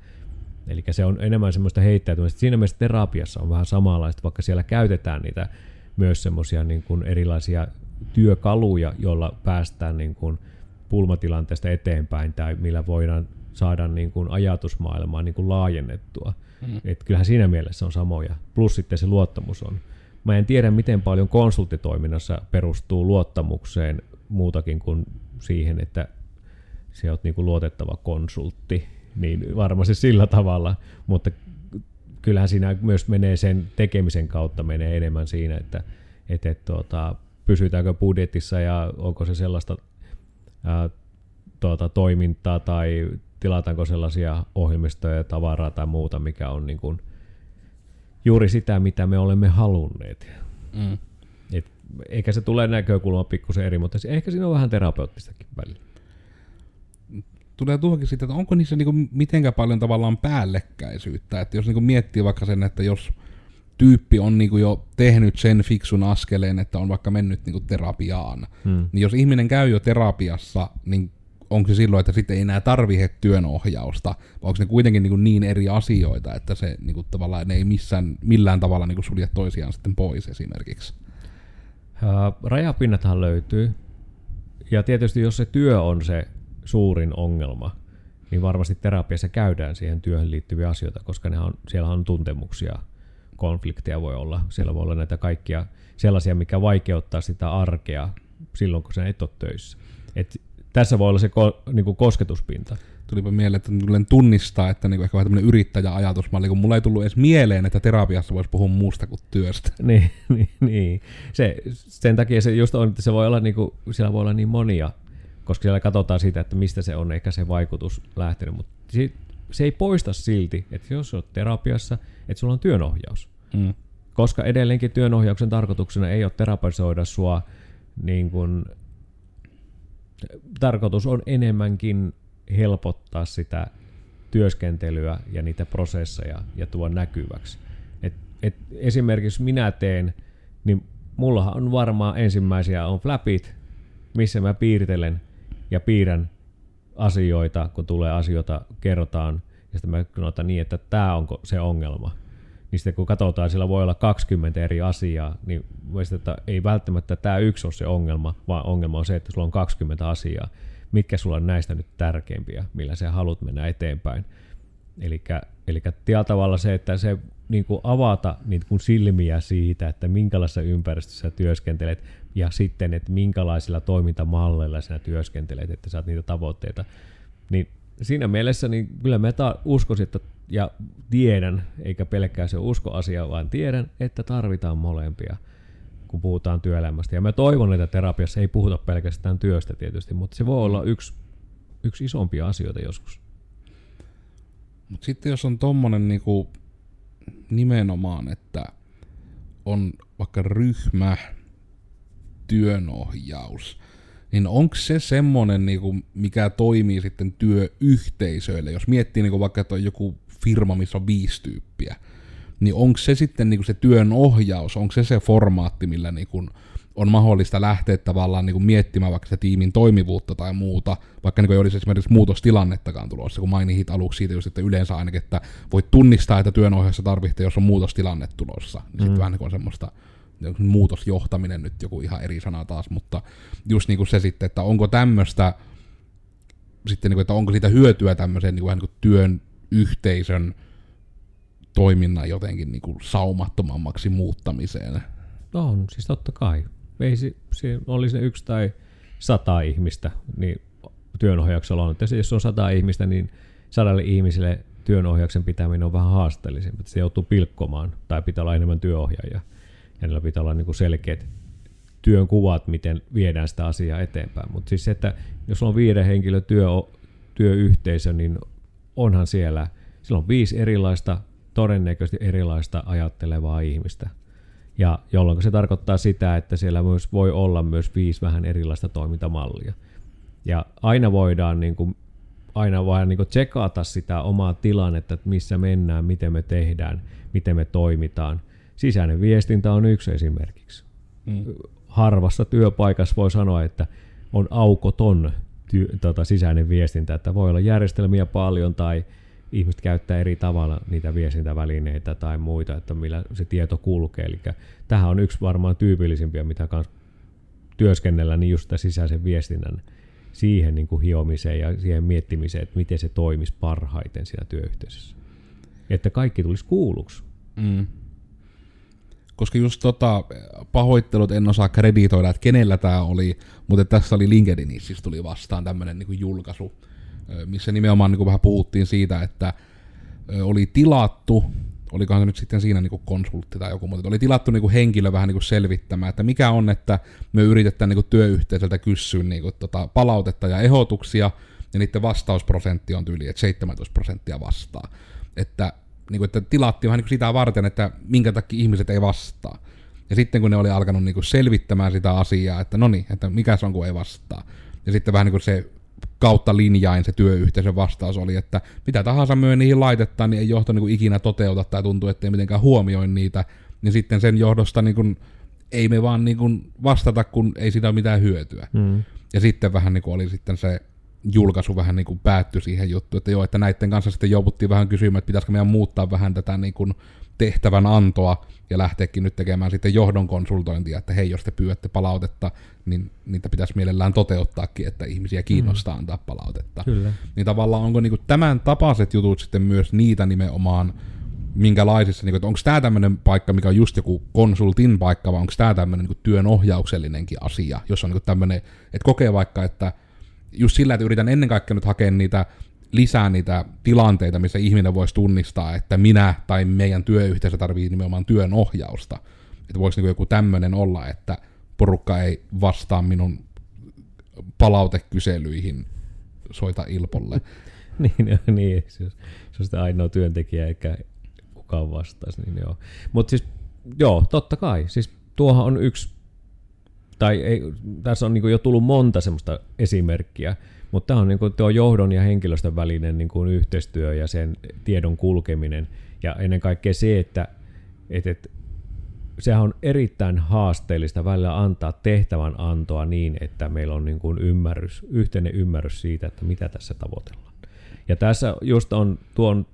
Eli se on enemmän semmoista heittäytymistä. Siinä mielessä terapiassa on vähän samanlaista, vaikka siellä käytetään niitä myös semmoisia niin kuin erilaisia työkaluja, joilla päästään niin kuin pulmatilanteesta eteenpäin tai millä voidaan saada niin kuin ajatusmaailmaa niin kuin laajennettua. Mm. Et kyllähän siinä mielessä on samoja. Plus sitten se luottamus on. Mä en tiedä, miten paljon konsulttitoiminnassa perustuu luottamukseen muutakin kuin siihen, että se on niin kuin luotettava konsultti. Niin varmasti sillä tavalla, mutta kyllähän siinä myös menee sen tekemisen kautta menee enemmän siinä, että, että, että tuota, pysytäänkö budjetissa ja onko se sellaista ää, tuota, toimintaa tai tilataanko sellaisia ohjelmistoja ja tavaraa tai muuta, mikä on niin kuin juuri sitä, mitä me olemme halunneet. Mm. Et, eikä se tule näkökulma pikkusen eri, mutta ehkä siinä on vähän terapeuttistakin välillä. Tulee tuohonkin sitten, että onko niissä niinku mitenkään paljon tavallaan päällekkäisyyttä, että jos niinku miettii vaikka sen, että jos tyyppi on niinku jo tehnyt sen fiksun askeleen, että on vaikka mennyt niinku terapiaan, hmm. niin jos ihminen käy jo terapiassa, niin onko se silloin, että sitten ei enää tarvitse työnohjausta, vai onko ne kuitenkin niin, niin eri asioita, että se niin kuin, tavallaan ne ei missään, millään tavalla niin kuin sulje toisiaan sitten pois esimerkiksi? Rajapinnathan löytyy, ja tietysti jos se työ on se suurin ongelma, niin varmasti terapiassa käydään siihen työhön liittyviä asioita, koska ne on, siellä on tuntemuksia, konflikteja voi olla, siellä voi olla näitä kaikkia sellaisia, mikä vaikeuttaa sitä arkea silloin, kun sä et ole töissä. Et tässä voi olla se ko, niin kuin kosketuspinta. Tulipa mieleen, että tulen tunnistaa, että niin kuin ehkä vähän tämmöinen yrittäjäajatusmalli, kun mulla ei tullut edes mieleen, että terapiassa voisi puhua muusta kuin työstä. niin, niin, niin. Se, sen takia se just on, että se voi olla niin kuin, siellä voi olla niin monia, koska siellä katsotaan sitä, että mistä se on eikä se vaikutus lähtenyt, mutta se, se ei poista silti, että jos olet terapiassa, että sulla on työnohjaus. Mm. Koska edelleenkin työnohjauksen tarkoituksena ei ole terapisoida sua niin kuin tarkoitus on enemmänkin helpottaa sitä työskentelyä ja niitä prosesseja ja tuo näkyväksi. Et, et esimerkiksi minä teen, niin mullahan on varmaan ensimmäisiä on flapit, missä mä piirtelen ja piirrän asioita, kun tulee asioita, kerrotaan, ja sitten mä sanotaan niin, että tämä on se ongelma niin sitten kun katsotaan, sillä voi olla 20 eri asiaa, niin mielestäni, että ei välttämättä tämä yksi ole se ongelma, vaan ongelma on se, että sulla on 20 asiaa. Mitkä sulla on näistä nyt tärkeimpiä, millä sä haluat mennä eteenpäin. Eli tällä tavalla se, että se niin kuin avata niin kuin silmiä siitä, että minkälaisessa ympäristössä työskentelet ja sitten, että minkälaisilla toimintamalleilla sinä työskentelet, että saat niitä tavoitteita, niin siinä mielessä niin kyllä mä uskoisin, että ja tiedän, eikä pelkkää se uskoasia, vaan tiedän, että tarvitaan molempia, kun puhutaan työelämästä. Ja mä toivon, että terapiassa ei puhuta pelkästään työstä tietysti, mutta se voi olla yksi, yksi isompia asioita joskus. Mutta sitten jos on tommonen niinku nimenomaan, että on vaikka ryhmä, työnohjaus, niin onko se semmoinen, niinku, mikä toimii sitten työyhteisöille? Jos miettii niinku vaikka, että on joku firma, missä on viisi tyyppiä, niin onko se sitten niin kuin se työn ohjaus, onko se se formaatti, millä niin kuin on mahdollista lähteä tavallaan niin kuin miettimään vaikka se tiimin toimivuutta tai muuta, vaikka niin kuin ei olisi esimerkiksi muutostilannettakaan tulossa, kun mainit aluksi siitä just, että yleensä ainakin, että voit tunnistaa, että työnohjausta tarvitsee, jos on muutostilanne tulossa, niin mm. sitten vähän niin kuin semmoista muutosjohtaminen nyt joku ihan eri sana taas, mutta just niin kuin se sitten, että onko tämmöistä sitten, niin kuin, että onko siitä hyötyä tämmöiseen niin kuin, vähän niin kuin työn yhteisön toiminnan jotenkin niin kuin saumattomammaksi muuttamiseen. No on, siis totta kai. Ei se, se oli se yksi tai sata ihmistä, niin työnohjauksella on. Että jos on sata ihmistä, niin sadalle ihmiselle työnohjauksen pitäminen on vähän haasteellisempi. Se joutuu pilkkomaan tai pitää olla enemmän työohjaajia. Ja niillä pitää olla niin kuin selkeät työn kuvat, miten viedään sitä asiaa eteenpäin. Mutta siis se, että jos on viiden henkilön työ, työyhteisö, niin onhan siellä, sillä on viisi erilaista, todennäköisesti erilaista ajattelevaa ihmistä. Ja jolloin se tarkoittaa sitä, että siellä myös voi olla myös viisi vähän erilaista toimintamallia. Ja aina voidaan niin kuin, aina vaan niin kuin tsekata sitä omaa tilannetta, että missä mennään, miten me tehdään, miten me toimitaan. Sisäinen viestintä on yksi esimerkiksi. Mm. Harvassa työpaikassa voi sanoa, että on aukoton ty, tota, sisäinen viestintä, että voi olla järjestelmiä paljon tai ihmiset käyttää eri tavalla niitä viestintävälineitä tai muita, että millä se tieto kulkee. Eli tähän on yksi varmaan tyypillisimpiä, mitä kans työskennellä, niin just sisäisen viestinnän siihen niin kuin hiomiseen ja siihen miettimiseen, että miten se toimisi parhaiten siinä työyhteisössä. Että kaikki tulisi kuulluksi. Mm. Koska just tota, pahoittelut en osaa kreditoida, että kenellä tämä oli, mutta tässä oli LinkedInissä siis tuli vastaan tämmöinen niin julkaisu, missä nimenomaan niin kuin vähän puhuttiin siitä, että oli tilattu, olikohan se nyt sitten siinä niin kuin konsultti tai joku, mutta oli tilattu niin kuin henkilö vähän niin kuin selvittämään, että mikä on, että me yritetään niin kuin työyhteisöltä kysyä niin kuin tota palautetta ja ehdotuksia, ja niiden vastausprosentti on tyyli, että 17 prosenttia vastaa. Että, niin kuin, että tilattiin vähän niin kuin sitä varten, että minkä takia ihmiset ei vastaa. Ja sitten kun ne oli alkanut niin kuin selvittämään sitä asiaa, että no niin, että mikä se on, kun ei vastaa. Ja sitten vähän niin kuin se kautta linjain se työyhteisön vastaus oli, että mitä tahansa myö niihin laitetaan, niin ei johto niin kuin ikinä toteuta tai tuntuu, että ei mitenkään huomioi niitä. Niin sitten sen johdosta niin kuin, ei me vaan niin kuin vastata, kun ei sitä ole mitään hyötyä. Mm. Ja sitten vähän niin kuin oli sitten se julkaisu vähän niin kuin päättyi siihen juttuun, että joo, että näiden kanssa sitten jouduttiin vähän kysymään, että pitäisikö meidän muuttaa vähän tätä niin kuin tehtävän antoa ja lähteekin nyt tekemään sitten johdon konsultointia, että hei, jos te pyydätte palautetta, niin niitä pitäisi mielellään toteuttaakin, että ihmisiä kiinnostaa mm. antaa palautetta. Kyllä. Niin tavallaan onko niin kuin tämän tapaiset jutut sitten myös niitä nimenomaan, minkälaisissa, niin kuin, että onko tämä tämmöinen paikka, mikä on just joku konsultin paikka, vai onko tämä tämmöinen niin työnohjauksellinenkin asia, jos on niin tämmöinen, että kokee vaikka, että just sillä, että yritän ennen kaikkea nyt hakea niitä lisää niitä tilanteita, missä ihminen voisi tunnistaa, että minä tai meidän työyhteisö tarvii nimenomaan työn ohjausta. Että voisi niin joku tämmöinen olla, että porukka ei vastaa minun palautekyselyihin, soita Ilpolle. niin, niin, se on, se on sitä ainoa työntekijä, eikä kukaan vastaisi, niin joo. Mutta siis, joo, totta kai, siis tuohan on yksi, tai ei, tässä on niin jo tullut monta semmoista esimerkkiä, mutta tämä on niin kuin tuo johdon ja henkilöstön välinen niin kuin yhteistyö ja sen tiedon kulkeminen. Ja ennen kaikkea se, että, että, että sehän on erittäin haasteellista välillä antaa tehtävän antoa niin, että meillä on niin kuin ymmärrys, yhteinen ymmärrys siitä, että mitä tässä tavoitellaan. Ja tässä just on tuon,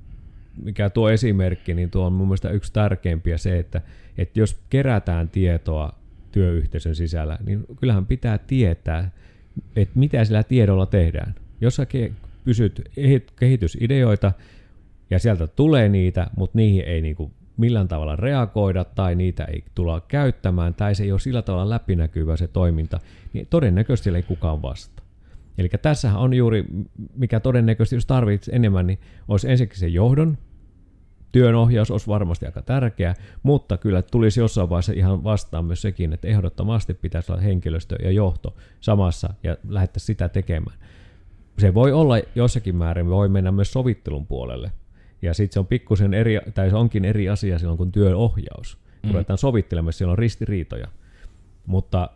mikä tuo esimerkki, niin tuo on mun mielestä yksi tärkeimpiä se, että, että jos kerätään tietoa työyhteisön sisällä, niin kyllähän pitää tietää, että mitä sillä tiedolla tehdään. Jos sä pysyt kehitysideoita ja sieltä tulee niitä, mutta niihin ei niinku millään tavalla reagoida tai niitä ei tulla käyttämään tai se ei ole sillä tavalla läpinäkyvä se toiminta, niin todennäköisesti ei kukaan vasta. Eli tässähän on juuri, mikä todennäköisesti jos tarvitsisi enemmän, niin olisi ensinnäkin se johdon, työnohjaus olisi varmasti aika tärkeä, mutta kyllä tulisi jossain vaiheessa ihan vastaan myös sekin, että ehdottomasti pitäisi olla henkilöstö ja johto samassa ja lähettäisiin sitä tekemään. Se voi olla jossakin määrin, voi mennä myös sovittelun puolelle. Ja sitten se on pikkusen eri, tai se onkin eri asia silloin kuin työnohjaus. Kun mm. ruvetaan sovittelemaan, siellä on ristiriitoja. Mutta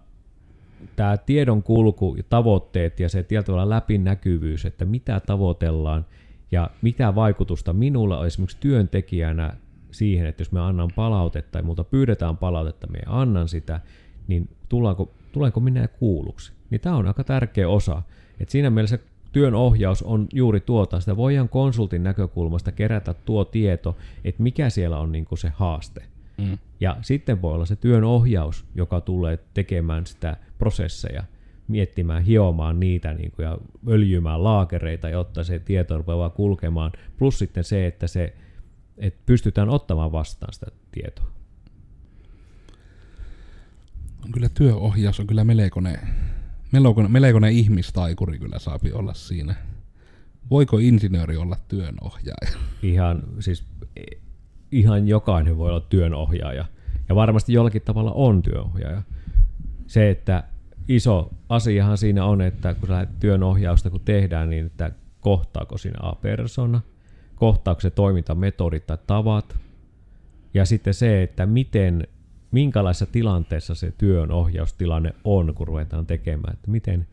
tämä tiedon kulku ja tavoitteet ja se tietyllä läpinäkyvyys, että mitä tavoitellaan – ja mitä vaikutusta minulla on esimerkiksi työntekijänä siihen, että jos me annan palautetta ja multa pyydetään palautetta, me annan sitä, niin tullaanko, tulenko minä kuulluksi? Niin tämä on aika tärkeä osa. Et siinä mielessä työn ohjaus on juuri tuota, sitä voidaan konsultin näkökulmasta kerätä tuo tieto, että mikä siellä on niin kuin se haaste. Mm. Ja sitten voi olla se työn ohjaus, joka tulee tekemään sitä prosesseja – miettimään, hiomaan niitä niin kuin, ja öljymään laakereita, jotta se tieto rupeaa kulkemaan. Plus sitten se, että, se, että pystytään ottamaan vastaan sitä tietoa. On kyllä työohjaus on kyllä melkoinen, melkoinen, melkoinen ihmistaikuri kyllä saapi olla siinä. Voiko insinööri olla työnohjaaja? Ihan, siis, ihan jokainen voi olla työnohjaaja. Ja varmasti jollakin tavalla on työnohjaaja. Se, että iso asiahan siinä on, että kun sä työnohjausta kun tehdään, niin että kohtaako siinä A-persona, kohtaako se toimintametodit tai tavat, ja sitten se, että miten, minkälaisessa tilanteessa se työnohjaustilanne on, kun ruvetaan tekemään, että miten,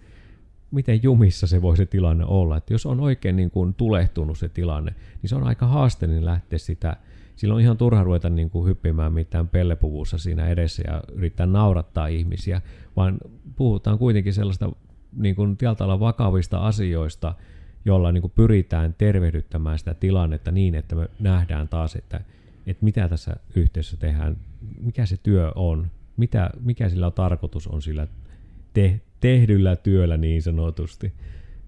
miten jumissa se voi se tilanne olla. Että jos on oikein niin kuin tulehtunut se tilanne, niin se on aika haasteellinen lähteä sitä silloin on ihan turha ruveta niin kuin hyppimään mitään pellepuvussa siinä edessä ja yrittää naurattaa ihmisiä, vaan puhutaan kuitenkin sellaista niin kuin vakavista asioista, jolla niin kuin pyritään tervehdyttämään sitä tilannetta niin, että me nähdään taas, että, että mitä tässä yhteisössä tehdään, mikä se työ on, mitä, mikä sillä on tarkoitus on sillä te, tehdyllä työllä niin sanotusti.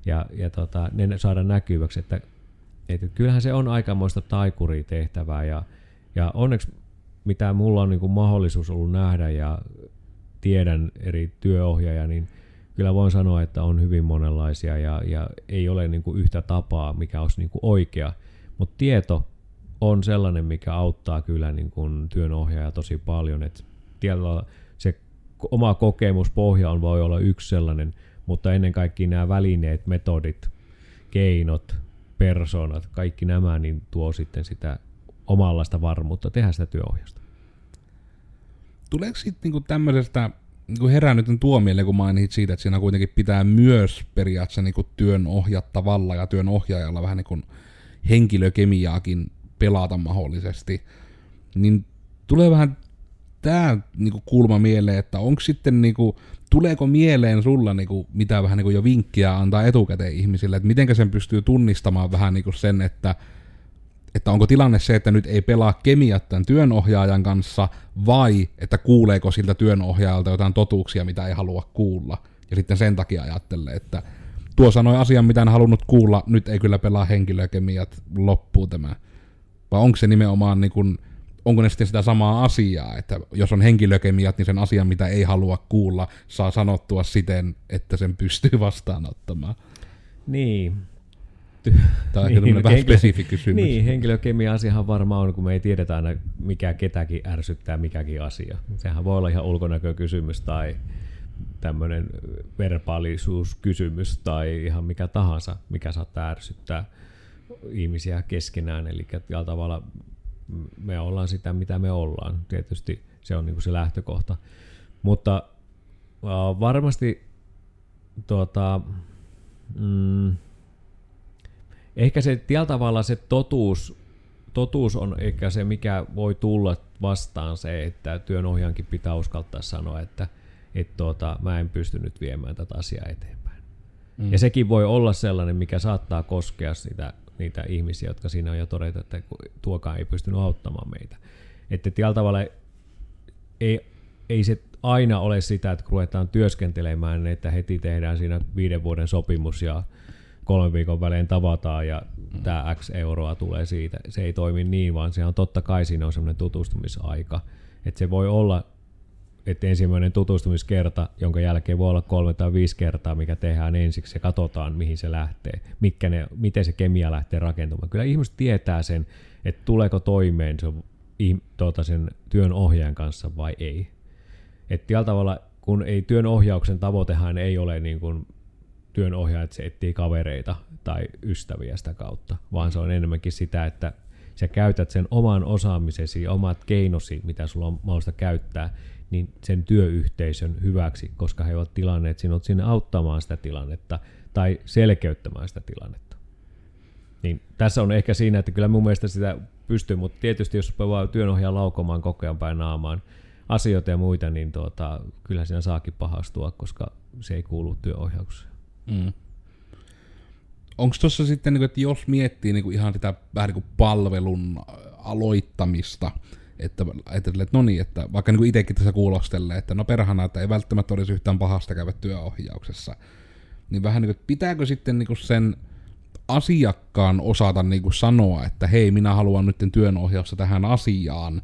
Ja, ja tota, ne saada näkyväksi, että, että kyllähän se on aikamoista taikuritehtävää ja, ja onneksi mitä mulla on niin mahdollisuus ollut nähdä ja tiedän eri työohjaaja, niin kyllä voin sanoa, että on hyvin monenlaisia ja, ja ei ole niin kuin yhtä tapaa, mikä olisi niin kuin oikea. Mutta tieto on sellainen, mikä auttaa kyllä niin kuin työnohjaaja tosi paljon. Et tietyllä se oma kokemuspohja on, voi olla yksi sellainen, mutta ennen kaikkea nämä välineet, metodit, keinot, persoonat, kaikki nämä, niin tuo sitten sitä omanlaista varmuutta tehdä sitä työohjausta. Tuleeko sitten niinku tämmöisestä niinku herää nyt tuo mieleen, kun mainitsit siitä, että siinä kuitenkin pitää myös periaatteessa niinku työn ohjattavalla ja työn ohjaajalla vähän niin henkilökemiaakin pelata mahdollisesti, niin tulee vähän tämä niinku kulma mieleen, että onko sitten niinku, tuleeko mieleen sulla niinku, mitä vähän niinku jo vinkkiä antaa etukäteen ihmisille, että miten sen pystyy tunnistamaan vähän niinku sen, että että onko tilanne se, että nyt ei pelaa kemiat tämän työnohjaajan kanssa, vai että kuuleeko siltä työnohjaajalta jotain totuuksia, mitä ei halua kuulla. Ja sitten sen takia ajattelee, että tuo sanoi asian, mitä en halunnut kuulla, nyt ei kyllä pelaa henkilökemiat, loppuu tämä. Vai onko se nimenomaan, niin kuin, onko ne sitten sitä samaa asiaa, että jos on henkilökemiat, niin sen asian, mitä ei halua kuulla, saa sanottua siten, että sen pystyy vastaanottamaan. Niin, Tämä on niin, vähän henkilö, spesifi kysymys. Niin, henkilökemia-asiahan varmaan on, kun me ei tiedetä aina, mikä ketäkin ärsyttää mikäkin asia. Sehän voi olla ihan ulkonäkökysymys tai tämmöinen verbaalisuuskysymys tai ihan mikä tahansa, mikä saattaa ärsyttää ihmisiä keskenään. Eli tavalla me ollaan sitä, mitä me ollaan. Tietysti se on niin se lähtökohta. Mutta uh, varmasti tuota, mm, ehkä se tällä tavalla se totuus, totuus on ehkä se, mikä voi tulla vastaan se, että työnohjaankin pitää uskaltaa sanoa, että et tuota, mä en pysty nyt viemään tätä asiaa eteenpäin. Mm. Ja sekin voi olla sellainen, mikä saattaa koskea sitä, niitä ihmisiä, jotka siinä on jo todeta, että tuokaan ei pystynyt auttamaan meitä. Että tällä tavalla ei, ei se aina ole sitä, että kun ruvetaan työskentelemään, että heti tehdään siinä viiden vuoden sopimus ja kolmen viikon välein tavataan ja mm. tämä X euroa tulee siitä. Se ei toimi niin, vaan se on totta kai siinä on semmoinen tutustumisaika. Että se voi olla, että ensimmäinen tutustumiskerta, jonka jälkeen voi olla kolme tai viisi kertaa, mikä tehdään ensiksi ja katsotaan, mihin se lähtee, mitkä ne, miten se kemia lähtee rakentumaan. Kyllä ihmiset tietää sen, että tuleeko toimeen se, tuota, sen työn ohjaajan kanssa vai ei. Että tavalla, kun ei työn ohjauksen tavoitehan ei ole niin kuin työnohjaajat se etsii kavereita tai ystäviä sitä kautta, vaan se on enemmänkin sitä, että sä käytät sen oman osaamisesi, omat keinosi, mitä sulla on mahdollista käyttää, niin sen työyhteisön hyväksi, koska he ovat tilanneet sinut sinne auttamaan sitä tilannetta tai selkeyttämään sitä tilannetta. Niin tässä on ehkä siinä, että kyllä mun mielestä sitä pystyy, mutta tietysti jos vaan työnohjaa laukomaan koko ajan päin naamaan asioita ja muita, niin tuota, kyllä siinä saakin pahastua, koska se ei kuulu työohjaukseen. Mm. Onko tuossa sitten, niin että jos miettii niin ihan sitä vähän niin palvelun aloittamista, että, että, että no niin, että vaikka niin itsekin tässä kuulostelee, että no perhana, että ei välttämättä olisi yhtään pahasta käydä työohjauksessa, niin vähän niin kuin, että pitääkö sitten niin kuin sen asiakkaan osata niin kuin sanoa, että hei, minä haluan nyt työnohjausta tähän asiaan,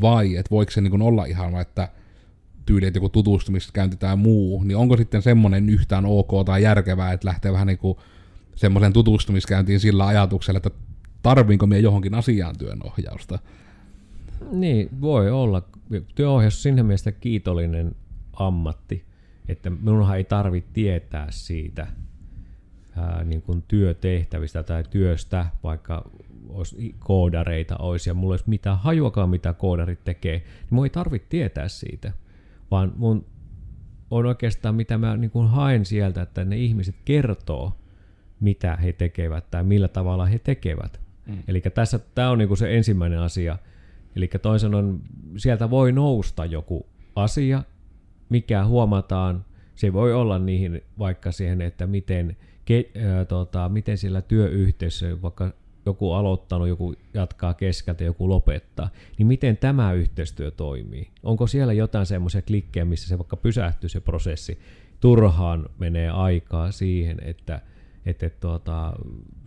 vai että voiko se niin kuin olla ihan, että tyyli, että joku tutustumiskäynti tai muu, niin onko sitten semmoinen yhtään ok tai järkevää, että lähtee vähän niin kuin semmoisen tutustumiskäyntiin sillä ajatuksella, että tarviinko minä johonkin asiaan työnohjausta? Niin, voi olla. Työohjaus on siinä mielessä kiitollinen ammatti, että minunhan ei tarvitse tietää siitä ää, niin kuin työtehtävistä tai työstä, vaikka olisi koodareita olisi ja mulla olisi mitään hajuakaan, mitä koodarit tekee, niin minun ei tarvitse tietää siitä vaan mun on oikeastaan mitä mä niin kuin haen sieltä, että ne ihmiset kertoo, mitä he tekevät tai millä tavalla he tekevät. Mm. Eli tässä tämä on niin kuin se ensimmäinen asia. Eli toisin on, sieltä voi nousta joku asia, mikä huomataan, se voi olla niihin vaikka siihen, että miten, ke, ää, tota, miten sillä työyhteisössä, vaikka joku aloittanut, joku jatkaa keskeltä, joku lopettaa, niin miten tämä yhteistyö toimii? Onko siellä jotain semmoisia klikkejä, missä se vaikka pysähtyy se prosessi? turhaan menee aikaa siihen, että, että tuota,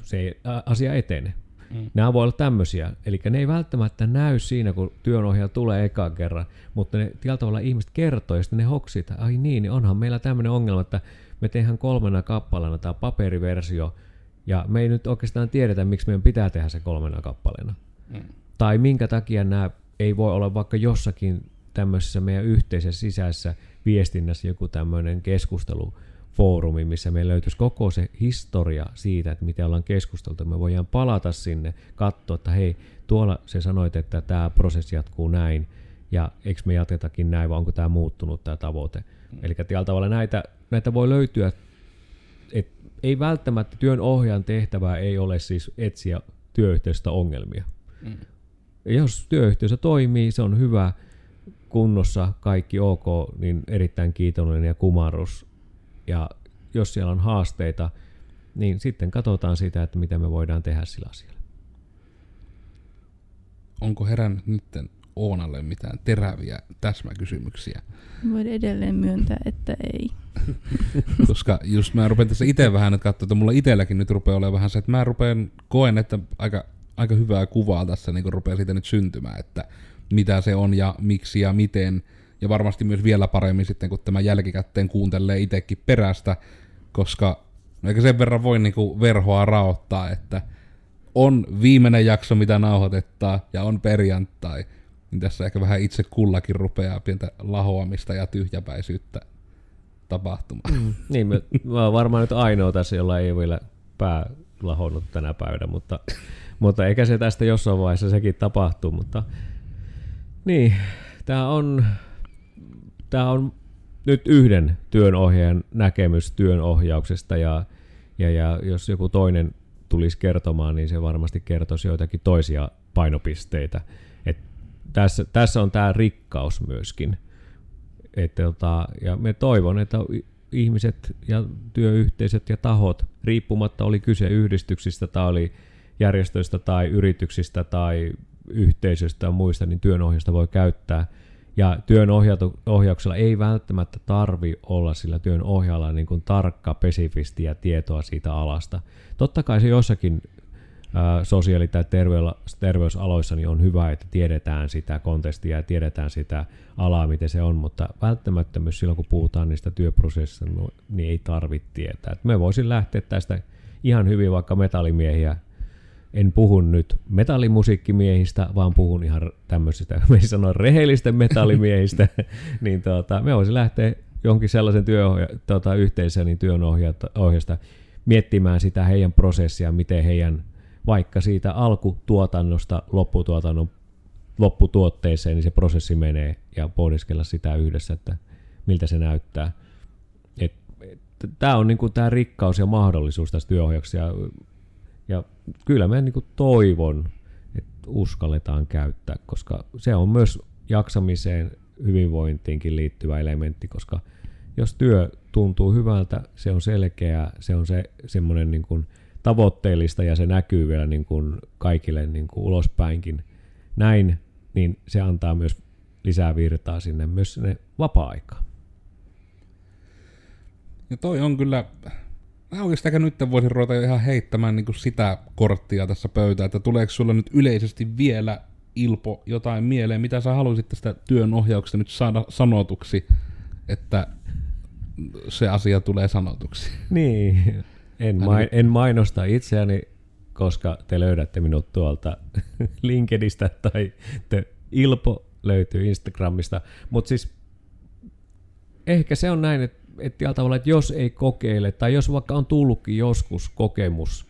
se asia etenee. Mm. Nämä voi olla tämmöisiä. Eli ne ei välttämättä näy siinä, kun työnohjaaja tulee ekan kerran, mutta ne tietyllä tavalla ihmiset kertoo ja sitten ne hoksii, että ai niin, niin onhan meillä tämmöinen ongelma, että me tehdään kolmena kappaleena tämä paperiversio, ja me ei nyt oikeastaan tiedetä, miksi meidän pitää tehdä se kolmena kappaleena. Mm. Tai minkä takia nämä ei voi olla vaikka jossakin tämmöisessä meidän yhteisessä sisäisessä viestinnässä joku tämmöinen keskustelufoorumi, missä meillä löytyisi koko se historia siitä, että miten ollaan keskusteltu. Me voidaan palata sinne, katsoa, että hei, tuolla se sanoit, että tämä prosessi jatkuu näin, ja eikö me jatketakin näin, vai onko tämä muuttunut tämä tavoite. Mm. Eli tällä tavalla näitä, näitä voi löytyä, että ei välttämättä työn ohjaajan tehtävää ei ole siis etsiä työyhteisöstä ongelmia. Mm. Jos työyhteisö toimii, se on hyvä, kunnossa, kaikki ok, niin erittäin kiitollinen ja kumarus. Ja jos siellä on haasteita, niin sitten katsotaan sitä, että mitä me voidaan tehdä sillä asialla. Onko herännyt nyt Oonalle mitään teräviä täsmäkysymyksiä? Voin edelleen myöntää, että ei. Koska just mä rupean tässä itse vähän että katsoa, että mulla itselläkin nyt rupeaa olemaan vähän se, että mä rupean, koen, että aika, aika hyvää kuvaa tässä niin rupeaa siitä nyt syntymään, että mitä se on ja miksi ja miten. Ja varmasti myös vielä paremmin sitten, kun tämä jälkikäteen kuuntelee itsekin perästä, koska no eikä sen verran voi niinku verhoa raottaa, että on viimeinen jakso, mitä nauhoitettaa, ja on perjantai. Niin tässä ehkä vähän itse kullakin rupeaa pientä lahoamista ja tyhjäpäisyyttä tapahtumaan. Mm, niin, mä, mä oon varmaan nyt ainoa tässä, jolla ei vielä pää lahonnut tänä päivänä, mutta, mutta eikä se tästä jossain vaiheessa sekin tapahtuu, mutta niin, tämä on, tämä on nyt yhden työnohjaajan näkemys työnohjauksesta ja, ja, ja jos joku toinen tulisi kertomaan, niin se varmasti kertoisi joitakin toisia painopisteitä. Et tässä, tässä on tämä rikkaus myöskin. Et, tota, ja me toivon, että ihmiset ja työyhteisöt ja tahot, riippumatta oli kyse yhdistyksistä tai oli järjestöistä tai yrityksistä tai yhteisöstä ja muista, niin työnohjausta voi käyttää. Ja työn ohjauksella ei välttämättä tarvi olla sillä työn ohjaalla niin kuin tarkka, spesifistiä tietoa siitä alasta. Totta kai se jossakin sosiaali- tai terveysaloissa niin on hyvä, että tiedetään sitä kontestia ja tiedetään sitä alaa, miten se on, mutta välttämättä myös silloin, kun puhutaan niistä työprosessista, no, niin ei tarvitse tietää. Et me voisin lähteä tästä ihan hyvin vaikka metallimiehiä en puhu nyt metallimusiikkimiehistä, vaan puhun ihan tämmöisistä, me sanoa rehellisten metallimiehistä, niin tuota, me voisi lähteä jonkin sellaisen työohja- tuota, yhteisön niin työnohjasta miettimään sitä heidän prosessia, miten heidän vaikka siitä alkutuotannosta lopputuotannon lopputuotteeseen, niin se prosessi menee ja pohdiskella sitä yhdessä, että miltä se näyttää. Tämä on niinku tämä rikkaus ja mahdollisuus tässä työohjauksessa. Ja ja kyllä mä niin toivon, että uskalletaan käyttää, koska se on myös jaksamiseen, hyvinvointiinkin liittyvä elementti, koska jos työ tuntuu hyvältä, se on selkeää, se on se semmoinen niin kuin tavoitteellista ja se näkyy vielä niin kuin kaikille niin kuin ulospäinkin näin, niin se antaa myös lisää virtaa sinne myös sinne vapaa-aikaan. Ja toi on kyllä oikeastaan nyt voisin ruveta ihan heittämään niin sitä korttia tässä pöytää, että tuleeko sulla nyt yleisesti vielä Ilpo jotain mieleen, mitä sä haluaisit tästä työn ohjauksesta nyt saada sanotuksi, että se asia tulee sanotuksi. Niin, en, main, en mainosta itseäni, koska te löydätte minut tuolta LinkedInistä tai te Ilpo löytyy Instagramista, mutta siis ehkä se on näin, että että tavalla, että jos ei kokeile, tai jos vaikka on tullutkin joskus kokemus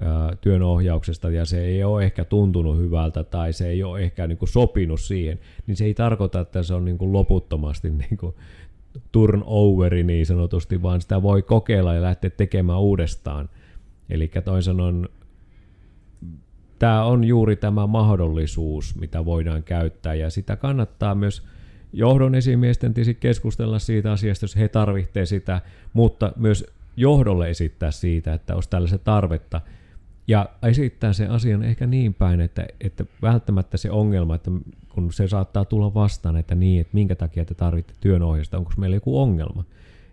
ää, työn ohjauksesta ja se ei ole ehkä tuntunut hyvältä tai se ei ole ehkä niin kuin sopinut siihen, niin se ei tarkoita, että se on niin kuin loputtomasti niin kuin turnoveri niin sanotusti, vaan sitä voi kokeilla ja lähteä tekemään uudestaan. Eli toisin sanoen tämä on juuri tämä mahdollisuus, mitä voidaan käyttää ja sitä kannattaa myös johdon esimiesten tietysti keskustella siitä asiasta, jos he tarvitsevat sitä, mutta myös johdolle esittää siitä, että olisi tällaisen tarvetta. Ja esittää sen asian ehkä niin päin, että, että välttämättä se ongelma, että kun se saattaa tulla vastaan, että niin, että minkä takia te tarvitte työnohjausta, onko meillä joku ongelma.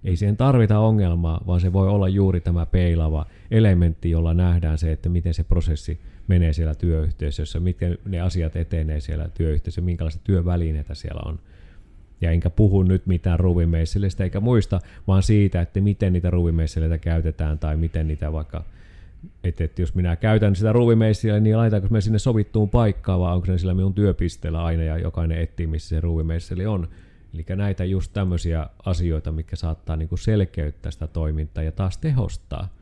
ei siihen tarvita ongelmaa, vaan se voi olla juuri tämä peilava elementti, jolla nähdään se, että miten se prosessi menee siellä työyhteisössä, miten ne asiat etenee siellä työyhteisössä, minkälaista työvälineitä siellä on. Ja enkä puhu nyt mitään ruuvimeisseleistä eikä muista, vaan siitä, että miten niitä ruuvimeisseleitä käytetään tai miten niitä vaikka että, että jos minä käytän sitä ruuvimeissiä, niin laitaanko me sinne sovittuun paikkaan, vai onko se sillä minun työpisteellä aina, ja jokainen etsii, missä se ruuvimeisseli on. Eli näitä just tämmöisiä asioita, mikä saattaa niin kuin selkeyttää sitä toimintaa ja taas tehostaa.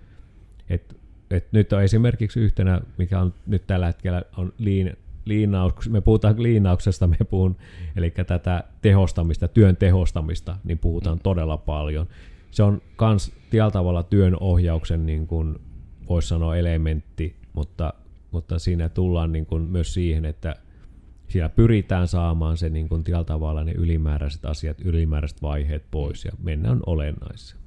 Et, et nyt on esimerkiksi yhtenä, mikä on nyt tällä hetkellä on liin, liinaus, me puhutaan liinauksesta, me puhun, eli tätä tehostamista, työn tehostamista, niin puhutaan todella paljon. Se on myös tällä tavalla työn ohjauksen, niin kuin voisi sanoa elementti, mutta, mutta siinä tullaan niin kuin myös siihen, että siellä pyritään saamaan se niin kuin tällä tavalla ne ylimääräiset asiat, ylimääräiset vaiheet pois ja mennään olennaiseen.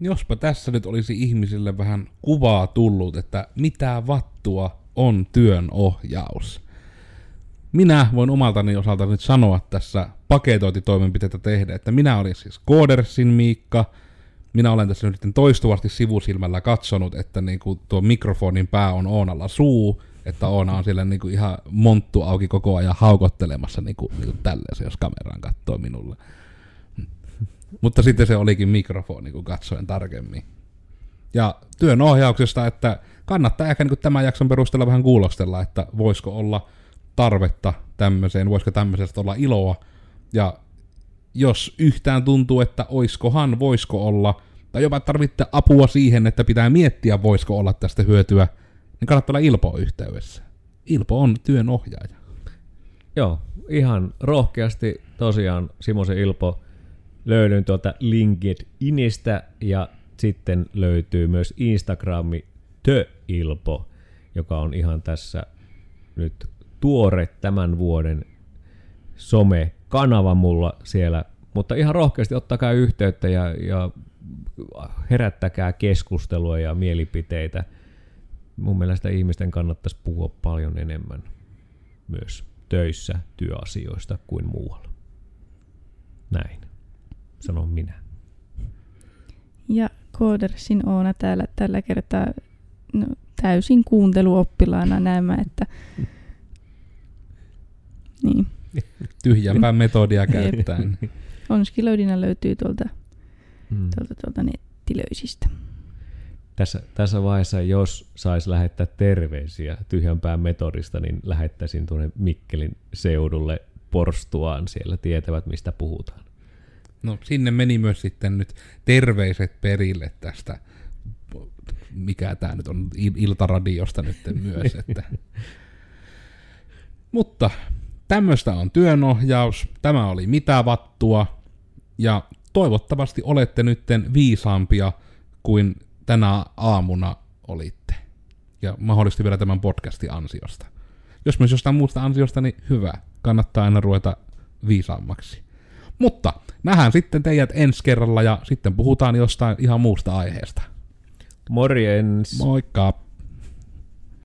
Jospa tässä nyt olisi ihmisille vähän kuvaa tullut, että mitä vattua on työn ohjaus. Minä voin omaltani osalta nyt sanoa tässä paketointitoimenpiteitä tehdä, että minä olin siis Koodersin Miikka, minä olen tässä nyt toistuvasti sivusilmällä katsonut, että niin kuin tuo mikrofonin pää on Oonalla suu, että Oona on siellä niin kuin ihan monttu auki koko ajan haukottelemassa niin kuin, niin kuin tälleen, jos kameraan katsoo minulle. Mutta sitten se olikin mikrofoni, kun katsoin tarkemmin. Ja työn ohjauksesta, että kannattaa ehkä niin tämän jakson perusteella vähän kuulostella, että voisiko olla tarvetta tämmöiseen, voisiko tämmöisestä olla iloa, ja jos yhtään tuntuu, että oiskohan, voisiko olla, tai jopa tarvitte apua siihen, että pitää miettiä, voisiko olla tästä hyötyä, niin kannattaa olla Ilpo yhteydessä. Ilpo on työn ohjaaja. Joo, ihan rohkeasti tosiaan Simosen Ilpo löydyn tuolta LinkedInistä ja sitten löytyy myös Instagrami Tö-Ilpo, joka on ihan tässä nyt tuore tämän vuoden some-kanava mulla siellä. Mutta ihan rohkeasti ottakaa yhteyttä ja, ja herättäkää keskustelua ja mielipiteitä. Mun mielestä ihmisten kannattaisi puhua paljon enemmän myös töissä työasioista kuin muualla. Näin, sanon minä. Ja Koodersin Oona täällä tällä kertaa no, täysin kuunteluoppilaana näemme, että niin. Tyhjämpää metodia käyttäen. Onskilöidinä löytyy tuolta, mm. tuolta, tuolta nettilöisistä. Tässä, tässä vaiheessa, jos saisi lähettää terveisiä tyhjänpään metodista, niin lähettäisin tuonne Mikkelin seudulle porstuaan. Siellä tietävät, mistä puhutaan. No sinne meni myös sitten nyt terveiset perille tästä, mikä tämä nyt on, iltaradiosta nyt myös. Että. Mutta tämmöistä on työnohjaus, tämä oli mitä vattua, ja toivottavasti olette nytten viisaampia kuin tänä aamuna olitte. Ja mahdollisesti vielä tämän podcastin ansiosta. Jos myös jostain muusta ansiosta, niin hyvä. Kannattaa aina ruveta viisaammaksi. Mutta nähdään sitten teidät ensi kerralla ja sitten puhutaan jostain ihan muusta aiheesta. Morjens! Moikka!